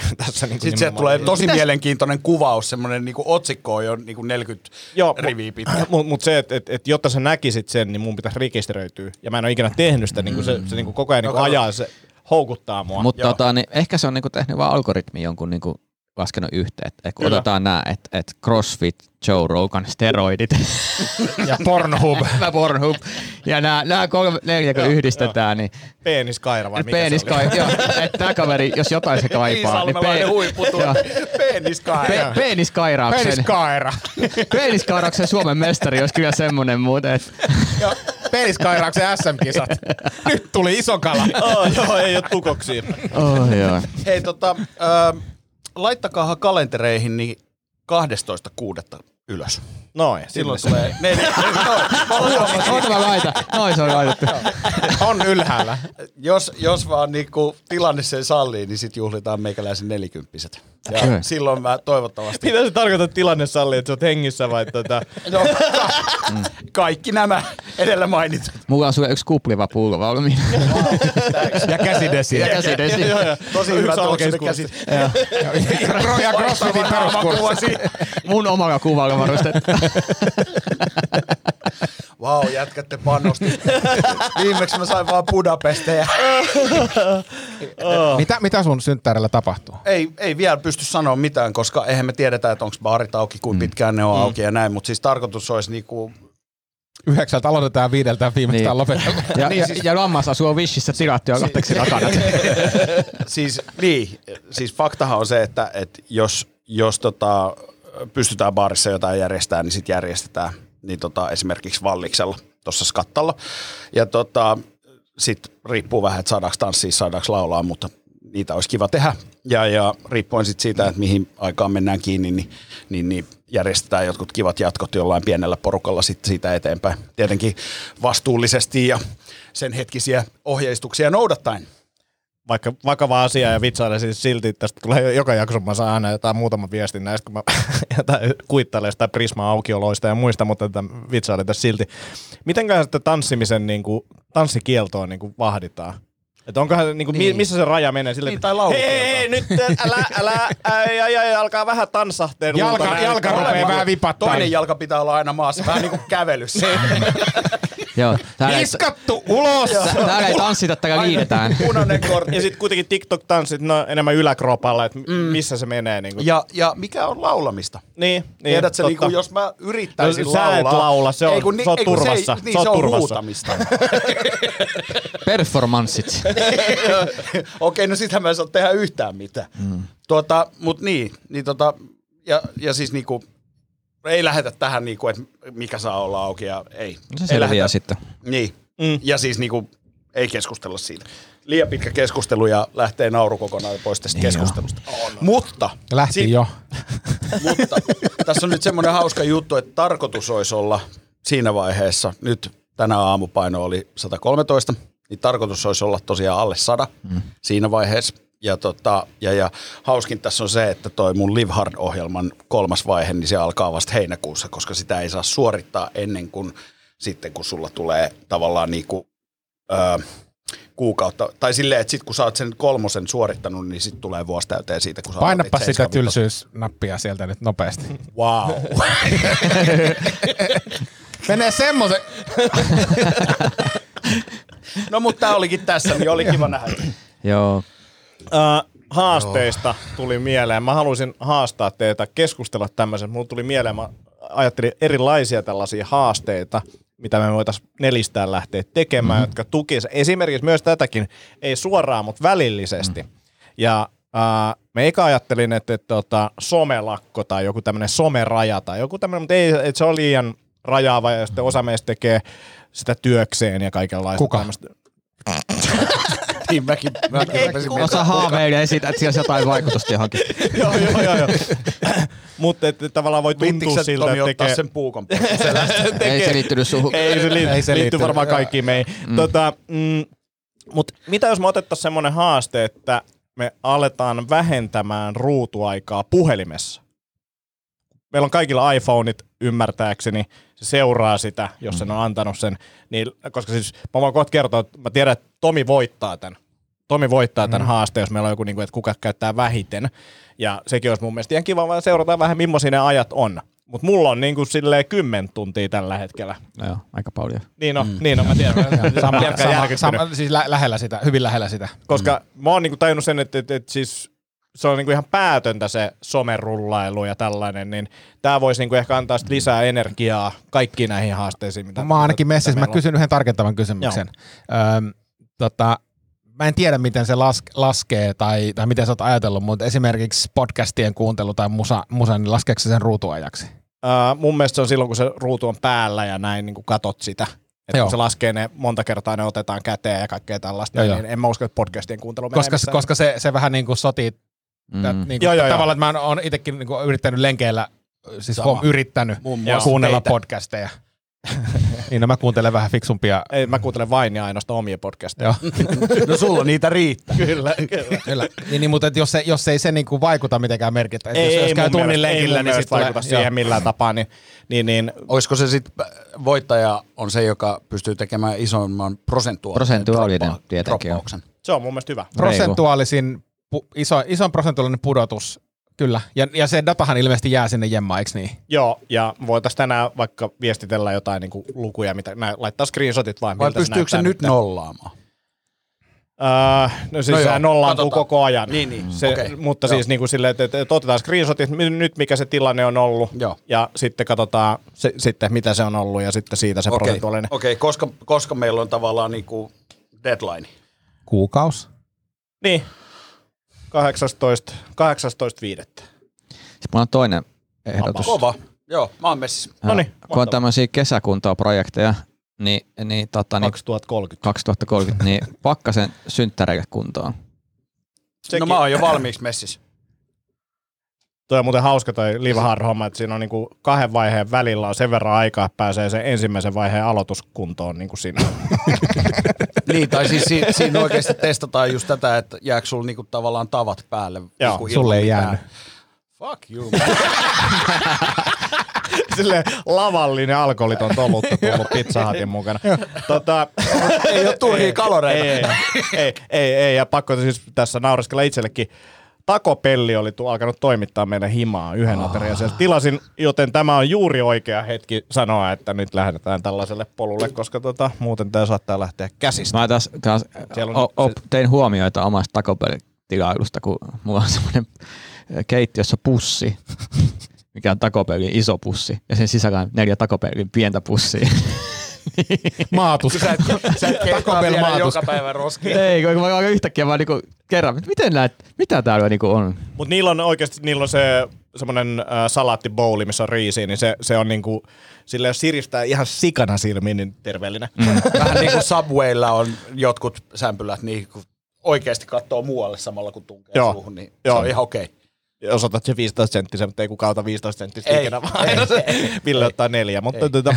Tässä niin Sitten sieltä tulee tosi mielenkiintoinen kuvaus, semmoinen niinku otsikko on jo niinku 40 Joo, riviä pitkä. Mutta mut se, että et, et, jotta sä näkisit sen, niin mun pitäisi rekisteröityä. Ja mä en ole ikinä tehnyt sitä, niin se, se niin koko ajan niin ajaa, se houkuttaa mua. Mutta tota, niin ehkä se on niinku tehnyt vaan algoritmi jonkun niinku laskenut yhteen. Et kun Kyllä. otetaan nämä, että et CrossFit, Joe Rogan, steroidit Ja Pornhub. mä Pornhub. Ja nämä, nämä kolme, neljä kun yhdistetään, niin Peeniskaira vai mikä penis se oli? joo, että tämä kaveri, jos jotain se kaipaa, niin Iisalmelainen pe- joo. Peeniskaira. pe- peeniskairauksen, Peniskaira. peeniskairauksen Suomen mestari olisi kyllä semmoinen muuten, että ja Peniskairauksen SM-kisat. Nyt tuli iso kala. Oh, joo, ei ole tukoksia. oh, joo. Hei tota, äh, laittakaa kalentereihin niin 12.6. ylös. Noin, Silloin sinne tulee neljä. Huomasin. Oota mä laitan. Noin se on laitettu. On ylhäällä. jos, jos vaan niinku tilanne sen sallii, niin sit juhlitaan meikäläisen nelikymppiset. Ja Kyllä. silloin mä toivottavasti... Mitä se tarkoittaa tilanne salli, että sä oot hengissä vai tota... No, kaikki nämä edellä mainitut. Mulla on sulle yksi kupliva pullo valmiina. Ja käsidesi. Ja käsidesi. Joo, joo. Tosi Yksi hyvä alkeiskurssi. tuoksunen käsi. Ja CrossFitin peruskurssi. Mun omalla kuvalla varustettu. Vau, wow, jätkätte panosti. Viimeksi mä sain vaan Budapesteja. Mitä, mitä sun synttärillä tapahtuu? ei, ei vielä pysty sanoa mitään, koska eihän me tiedetä, että onko baarit auki, kuinka pitkään ne on auki ja näin. Mutta siis tarkoitus olisi niinku... Yhdeksältä aloitetaan viideltä viimeistään Niin. lopetellaan. Ja, Niin ja, siis- ja lammas asuu Wishissä tilattu jo katteeksi takana. Siis, niin, siis faktahan on se, että, että jos, jos tota, pystytään baarissa jotain järjestämään, niin sitten järjestetään niin tota, esimerkiksi Valliksella tuossa skattalla. Ja tota, sitten riippuu vähän, että saadaanko tanssia, saadaanko laulaa, mutta niitä olisi kiva tehdä. Ja, ja riippuen sitten siitä, että mihin aikaan mennään kiinni, niin, niin, niin järjestetään jotkut kivat jatkot jollain pienellä porukalla sitten siitä eteenpäin. Tietenkin vastuullisesti ja sen hetkisiä ohjeistuksia noudattaen. Vaikka vakava asia ja vitsailen siis silti, tästä tulee joka jakso, mä saan aina jotain muutaman viestin näistä, kun mä jotain kuittailen sitä Prisma aukioloista ja muista, mutta tätä vitsailen tässä silti. Mitenköhän sitten tanssimisen niin kuin, tanssikieltoon niin kuin vahditaan? Että onkohan, niin kuin, niin. missä se raja menee sille, Niin, tai laulukielto. hei, hei, nyt älä, älä, ai, ai, ai, alkaa vähän tanssahteen. Jalka, luulta jalka näyttää. rupeaa vähän vipattaa. Toinen jalka pitää olla aina maassa, vähän niin kuin kävelyssä. Joo, täällä ei, Iskattu ulos! täällä ei tanssita, täällä liidetään. Punainen kortti. Ja sitten kuitenkin TikTok-tanssit, no enemmän yläkropalla, että mm. missä se menee. Niin, kuin. Ja, ja mikä on laulamista? niin, niin Tiedätkö, niin totta. kuin, jos mä yrittäisin No, sä et laulaa... laula, se on- Ei, kun se on ei, turvassa. Se, ei, niin, Se on se on turvassa. huutamista. Performanssit. Okei, no sitähän mä en saa tehdä yhtään mitään. Mm. Tuota, mut niin, niin tota, ja, ja siis niinku, ei lähetä tähän niinku, että mikä saa olla auki ja ei. Se ei lähetä. sitten. Niin, mm. ja siis niinku, ei keskustella siitä. Liian pitkä keskustelu ja lähtee nauru kokonaan pois tästä Niin keskustelusta. Mutta, Lähti si- jo. mutta tässä on nyt semmoinen hauska juttu, että tarkoitus olisi olla siinä vaiheessa, nyt tänä aamupaino oli 113, niin tarkoitus olisi olla tosiaan alle 100 mm. siinä vaiheessa. Ja, tota, ja, ja hauskin tässä on se, että toi mun Live Hard-ohjelman kolmas vaihe, niin se alkaa vasta heinäkuussa, koska sitä ei saa suorittaa ennen kuin sitten, kun sulla tulee tavallaan niinku, öö, kuukautta, tai silleen, että sit kun sä oot sen kolmosen suorittanut, niin sitten tulee vuosi täyteen siitä, kun sä Painappa aloitit sitä 75. tylsyysnappia sieltä nyt nopeasti. Wow. Menee semmoisen... No mutta tää olikin tässä, niin oli kiva nähdä. Joo. Äh, haasteista tuli mieleen. Mä haluaisin haastaa teitä keskustella tämmöisen. Mulla tuli mieleen, mä ajattelin erilaisia tällaisia haasteita, mitä me voitaisiin nelistään lähteä tekemään, mm-hmm. jotka tukisivat esimerkiksi myös tätäkin, ei suoraan, mutta välillisesti. Mm-hmm. Ja äh, me eka ajattelin, että, että, että somelakko tai joku tämmöinen someraja tai joku tämmöinen, mutta ei, että se on liian rajaava ja sitten osa meistä tekee sitä työkseen ja kaikenlaista. Kuka? tämmöistä. Niin mäkin, mäkin rupesin Osa haaveilee siitä, että siellä olisi jotain vaikutusta johonkin. joo, joo, joo, joo. Mutta tavallaan voi tuntua sä siltä, Tomi että ottaa tekee... sen puukon selästä? Ei se liittynyt suhun. Ei se, li- Ei se liittyy varmaan kaikkiin meihin. Mm. Tota, mm, Mutta mitä jos me otettaisiin semmoinen haaste, että me aletaan vähentämään ruutuaikaa puhelimessa? Meillä on kaikilla iPhoneit ymmärtääkseni, se seuraa sitä, jos sen on antanut sen. Niin, koska siis mä voin kohta kertoa, että mä tiedän, että Tomi voittaa tämän. Tomi voittaa tämän mm. haasteen, jos meillä on joku, niin kuin, että kuka käyttää vähiten. Ja sekin olisi mun mielestä ihan kiva, vaan seurata vähän, millaisia ne ajat on. Mutta mulla on niin kuin silleen kymmen tuntia tällä hetkellä. No joo, aika paljon. Niin on, mm. niin on, mä tiedän. Sama, sama, sama, siis lä- lähellä sitä, hyvin lähellä sitä. Koska mm. mä oon niinku tajunnut sen, että, että, että siis se on niinku ihan päätöntä se somerullailu ja tällainen, niin tämä voisi niinku ehkä antaa sit lisää energiaa kaikkiin näihin haasteisiin. Mitä, Mä ainakin messissä, mä kysyn yhden tarkentavan kysymyksen. Öm, tota, mä en tiedä, miten se las, laskee tai, tai miten sä oot ajatellut, mutta esimerkiksi podcastien kuuntelu tai musa, musa niin laskeeko se sen ruutuajaksi? Uh, mun mielestä se on silloin, kun se ruutu on päällä ja näin niin katot sitä. Että Joo. kun se laskee ne monta kertaa, ne otetaan käteen ja kaikkea tällaista, Joo, niin joo. en mä usko, että podcastien kuuntelu menee Koska, missään. koska se, se vähän niin kuin sotii, Mm. mm. niin kuin, Joo, joo, joo. tavallaan, että mä oon itsekin niin kuin yrittänyt lenkeillä, siis Sama. Sama. yrittänyt Joo. kuunnella teitä. podcasteja. niin no mä kuuntelen vähän fiksumpia. Ei, mä kuuntelen vain ja ainoastaan omia podcasteja. Joo. No sulla niitä riittää. kyllä, kyllä. Kyllä. niin, niin, mutta et jos, se, jos ei se niinku vaikuta mitenkään merkittävästi, Ei, jos, ei, jos käy tunnin lenkillä, niin sitten vaikuta tulee, siihen millään tapaa, niin, niin, niin Olisiko se sitten voittaja on se, joka pystyy tekemään isomman prosentuaalisen, Prosentuaalinen droppa- tietenkin se on mun mielestä hyvä. prosentuaalisin, pu, iso, ison prosentuaalinen pudotus, kyllä. Ja, ja se datahan ilmeisesti jää sinne jemmaan, eikö niin? Joo, ja voitaisiin tänään vaikka viestitellä jotain niin kuin lukuja, mitä nää, laittaa screenshotit vaan. Vai pystyykö se nyt nollaamaan? Uh, no siis No joo, sehän nollaantuu katsotaan. koko ajan. Niin, niin, Se, okei. Mutta Joo. siis niin kuin silleen, että, että, että otetaan screenshotit, nyt mikä se tilanne on ollut, Joo. ja sitten katsotaan se, sitten mitä se on ollut, ja sitten siitä se Okei, prosentuaalinen. okei, koska, koska meillä on tavallaan niinku deadline? Kuukaus. Niin, 18, 18.5. Sitten mulla on toinen ehdotus. Kova. Joo, mä oon messissä. Noniin, kun on tämmöisiä kesäkuntoa-projekteja, niin, niin, tota, niin 2030. 2030, niin pakkasen synttäreille kuntoon. Sekin, No mä oon jo valmiiksi messissä. Toi on muuten hauska toi Live Hard homma, että siinä on niinku kahden vaiheen välillä on sen verran aikaa, että pääsee sen ensimmäisen vaiheen aloituskuntoon niin kuin siinä. Niin, tai siis si- siinä oikeasti testataan just tätä, että jääkö sulla niinku tavallaan tavat päälle. Joo, niinku sulle ei jäänyt. Fuck you. Silleen lavallinen alkoholiton olutta tullut pizzahatin mukana. tota, ei ole turhia kaloreita. ei, ei, ei, ei, ei, ja pakko siis tässä naureskella itsellekin. Takopelli oli tu- alkanut toimittaa meille himaa yhden oh. aterian. Sieltä tilasin, joten tämä on juuri oikea hetki sanoa, että nyt lähdetään tällaiselle polulle, koska tota, muuten tämä saattaa lähteä käsistä. Mä taas, taas on o, o, tein huomioita omasta takopelitilailusta, kun mulla on semmoinen keittiössä pussi, mikä on takopelin iso pussi, ja sen sisällä on neljä takopelin pientä pussia. Maatus. Sä et, sä et maatus. joka päivä roskia. Ei, kun mä aika yhtäkkiä vaan niinku kerran, että miten näet, mitä täällä niinku on? Mutta niillä on oikeasti niillä on se semmoinen äh, salaattibouli, missä on riisiä, niin se, se on niinku, sille jos siristää ihan sikana silmiin, niin terveellinen. Mm. Vähän niin kuin Subwaylla on jotkut sämpylät, niin kun oikeasti katsoo muualle samalla kun tunkee Joo. suuhun, niin Joo. se on ihan okei. Jos otat se 15 senttisen, mutta ei kukaan ota 15 senttistä Ei, ikinä, vaan ei, aina se Ville ottaa neljä. Mutta tota,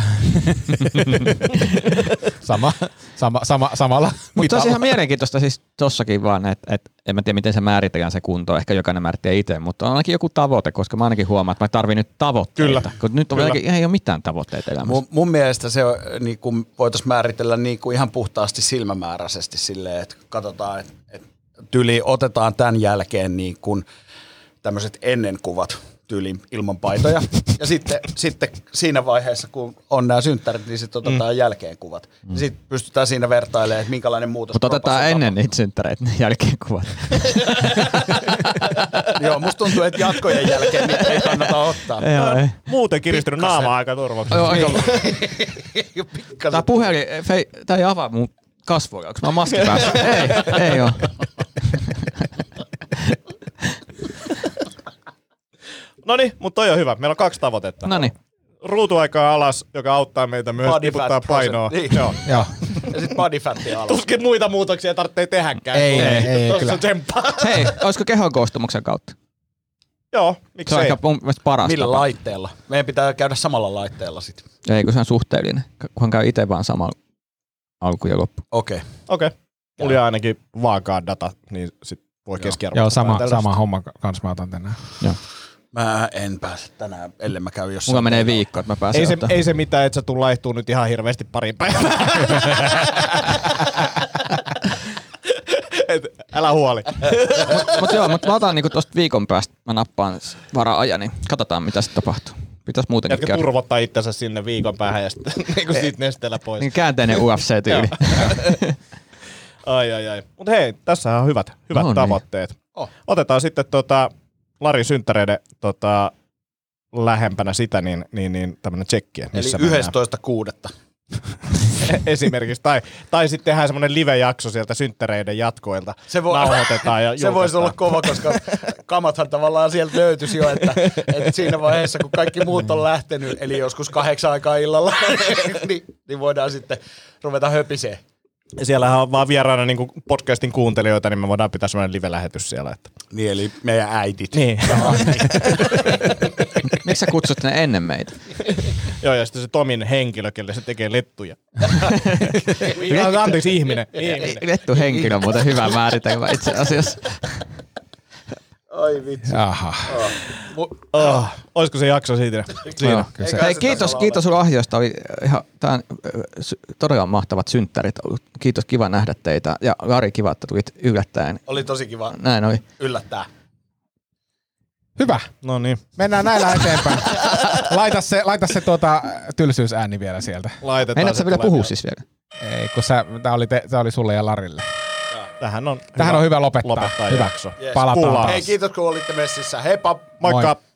Sama, sama, sama, samalla Mutta se on ihan mielenkiintoista siis tossakin vaan, että et, en mä tiedä miten se määritellään se kunto, ehkä jokainen määrittää itse, mutta on ainakin joku tavoite, koska mä ainakin huomaan, että mä tarvin nyt tavoitteita. Kyllä. Kun nyt on Kyllä. jotenkin, ei ole mitään tavoitteita elämässä. Mun, mun mielestä se on, niin kuin voitaisiin määritellä niin kuin ihan puhtaasti silmämääräisesti silleen, että katsotaan, että, että tyli otetaan tämän jälkeen niin kuin tämmöiset ennenkuvat tyyliin ilman paitoja. Ja sitten, sitten siinä vaiheessa, kun on nämä synttärit, niin sitten otetaan mm. jälkeen kuvat. Mm. Ja sitten pystytään siinä vertailemaan, että minkälainen muutos Mutta otetaan ennen niitä synttäreitä, ne jälkeen kuvat. Joo, musta tuntuu, että jatkojen jälkeen niitä ei kannata ottaa. Joo, ei. muuten kiristynyt naama aika turvaksi. Joo, aika, tää puhelin, fei, tää ei avaa mun kasvoja, onko mä maski päässä? ei, ei oo. No niin, mutta toi on hyvä. Meillä on kaksi tavoitetta. No niin. ruutuaikaa alas, joka auttaa meitä myös Body tiputtaa painoa. niin. Joo. Joo. Ja sit body fatti alas. Tuskin muita muutoksia tarvitsee tehdäkään. Ei, ei, ei, tuossa kyllä. tsemppaa. Hei, olisiko kehon koostumuksen kautta? Joo, Se on ehkä mun mielestä paras Millä tapa. laitteella? Meidän pitää käydä samalla laitteella sit. Ei, kun se on suhteellinen. Kunhan käy itse vaan samalla alku ja loppu. Okei. Okei. Okay. Mulla oli ainakin vaakaa data, niin sit voi keskiarvoa. Joo, sama, sama homma kans mä otan tänään. Mä en pääse tänään, ellei mä käy jossain. Mulla menee viikko, että mä pääsen Ei se, ottaa. ei se mitään, että sä tuu laihtuu nyt ihan hirveästi parin päivään. Et, älä huoli. Mut joo, mut mä otan niinku tosta viikon päästä, mä nappaan vara-ajan, niin katsotaan mitä sitten tapahtuu. Pitäis muutenkin Jätkä käydä. turvottaa itsensä sinne viikon päähän ja sitten niinku siitä nesteellä pois. Niin käänteinen UFC-tyyli. Ai ai ai. Mut hei, tässä on hyvät, hyvät No niin. tavoitteet. Oh. Otetaan sitten tota, Larin synttäreiden tota, lähempänä sitä, niin, niin, niin tämmönen tsekki. Eli missä mennään. 11.6. esimerkiksi. Tai, tai sitten tehdään semmoinen live-jakso sieltä synttäreiden jatkoilta. Se voi- Nauhoitetaan ja Se voisi olla kova, koska kamathan tavallaan sieltä löytyisi jo, että, että siinä vaiheessa, kun kaikki muut on lähtenyt, eli joskus kahdeksan aikaa illalla, niin, niin voidaan sitten ruveta höpiseen. Siellähän on vaan vieraana niin podcastin kuuntelijoita, niin me voidaan pitää semmoinen live-lähetys siellä. Että. Niin, eli meidän äitit. Niin. Miksi sä kutsut ne ennen meitä? Joo, ja sitten se Tomin henkilö, kelle se tekee lettuja. Ja, Anteeksi, ihminen. ihminen. Lettu henkilö on muuten hyvä määritelmä itse asiassa. Ai vitsi. Jaha. Mu- Oh, olisiko se jakso siitä? Siinä. Joo. kyllä se- Hei, kiitos, kiitos sulla lahjoista. Oli ihan, sy- todella mahtavat synttärit ollut. Kiitos, kiva nähdä teitä. Ja Lari, kiva, että tulit yllättäen. Oli tosi kiva Näin oli. yllättää. Hyvä. No niin. Mennään näillä eteenpäin. Laita se, laita se tuota, tylsyysääni vielä sieltä. Laitetaan. Se sä vielä puhua siis vielä? Ei, kun sä, tää oli, te, tää oli sulle ja Larille. Tähän on Tähän on hyvä lopettaa. lopettaa hyvä. jakso. Yes. Palataan Kuullaan. Hei, kiitos kun olitte messissä. Heippa! Moikka! Moi.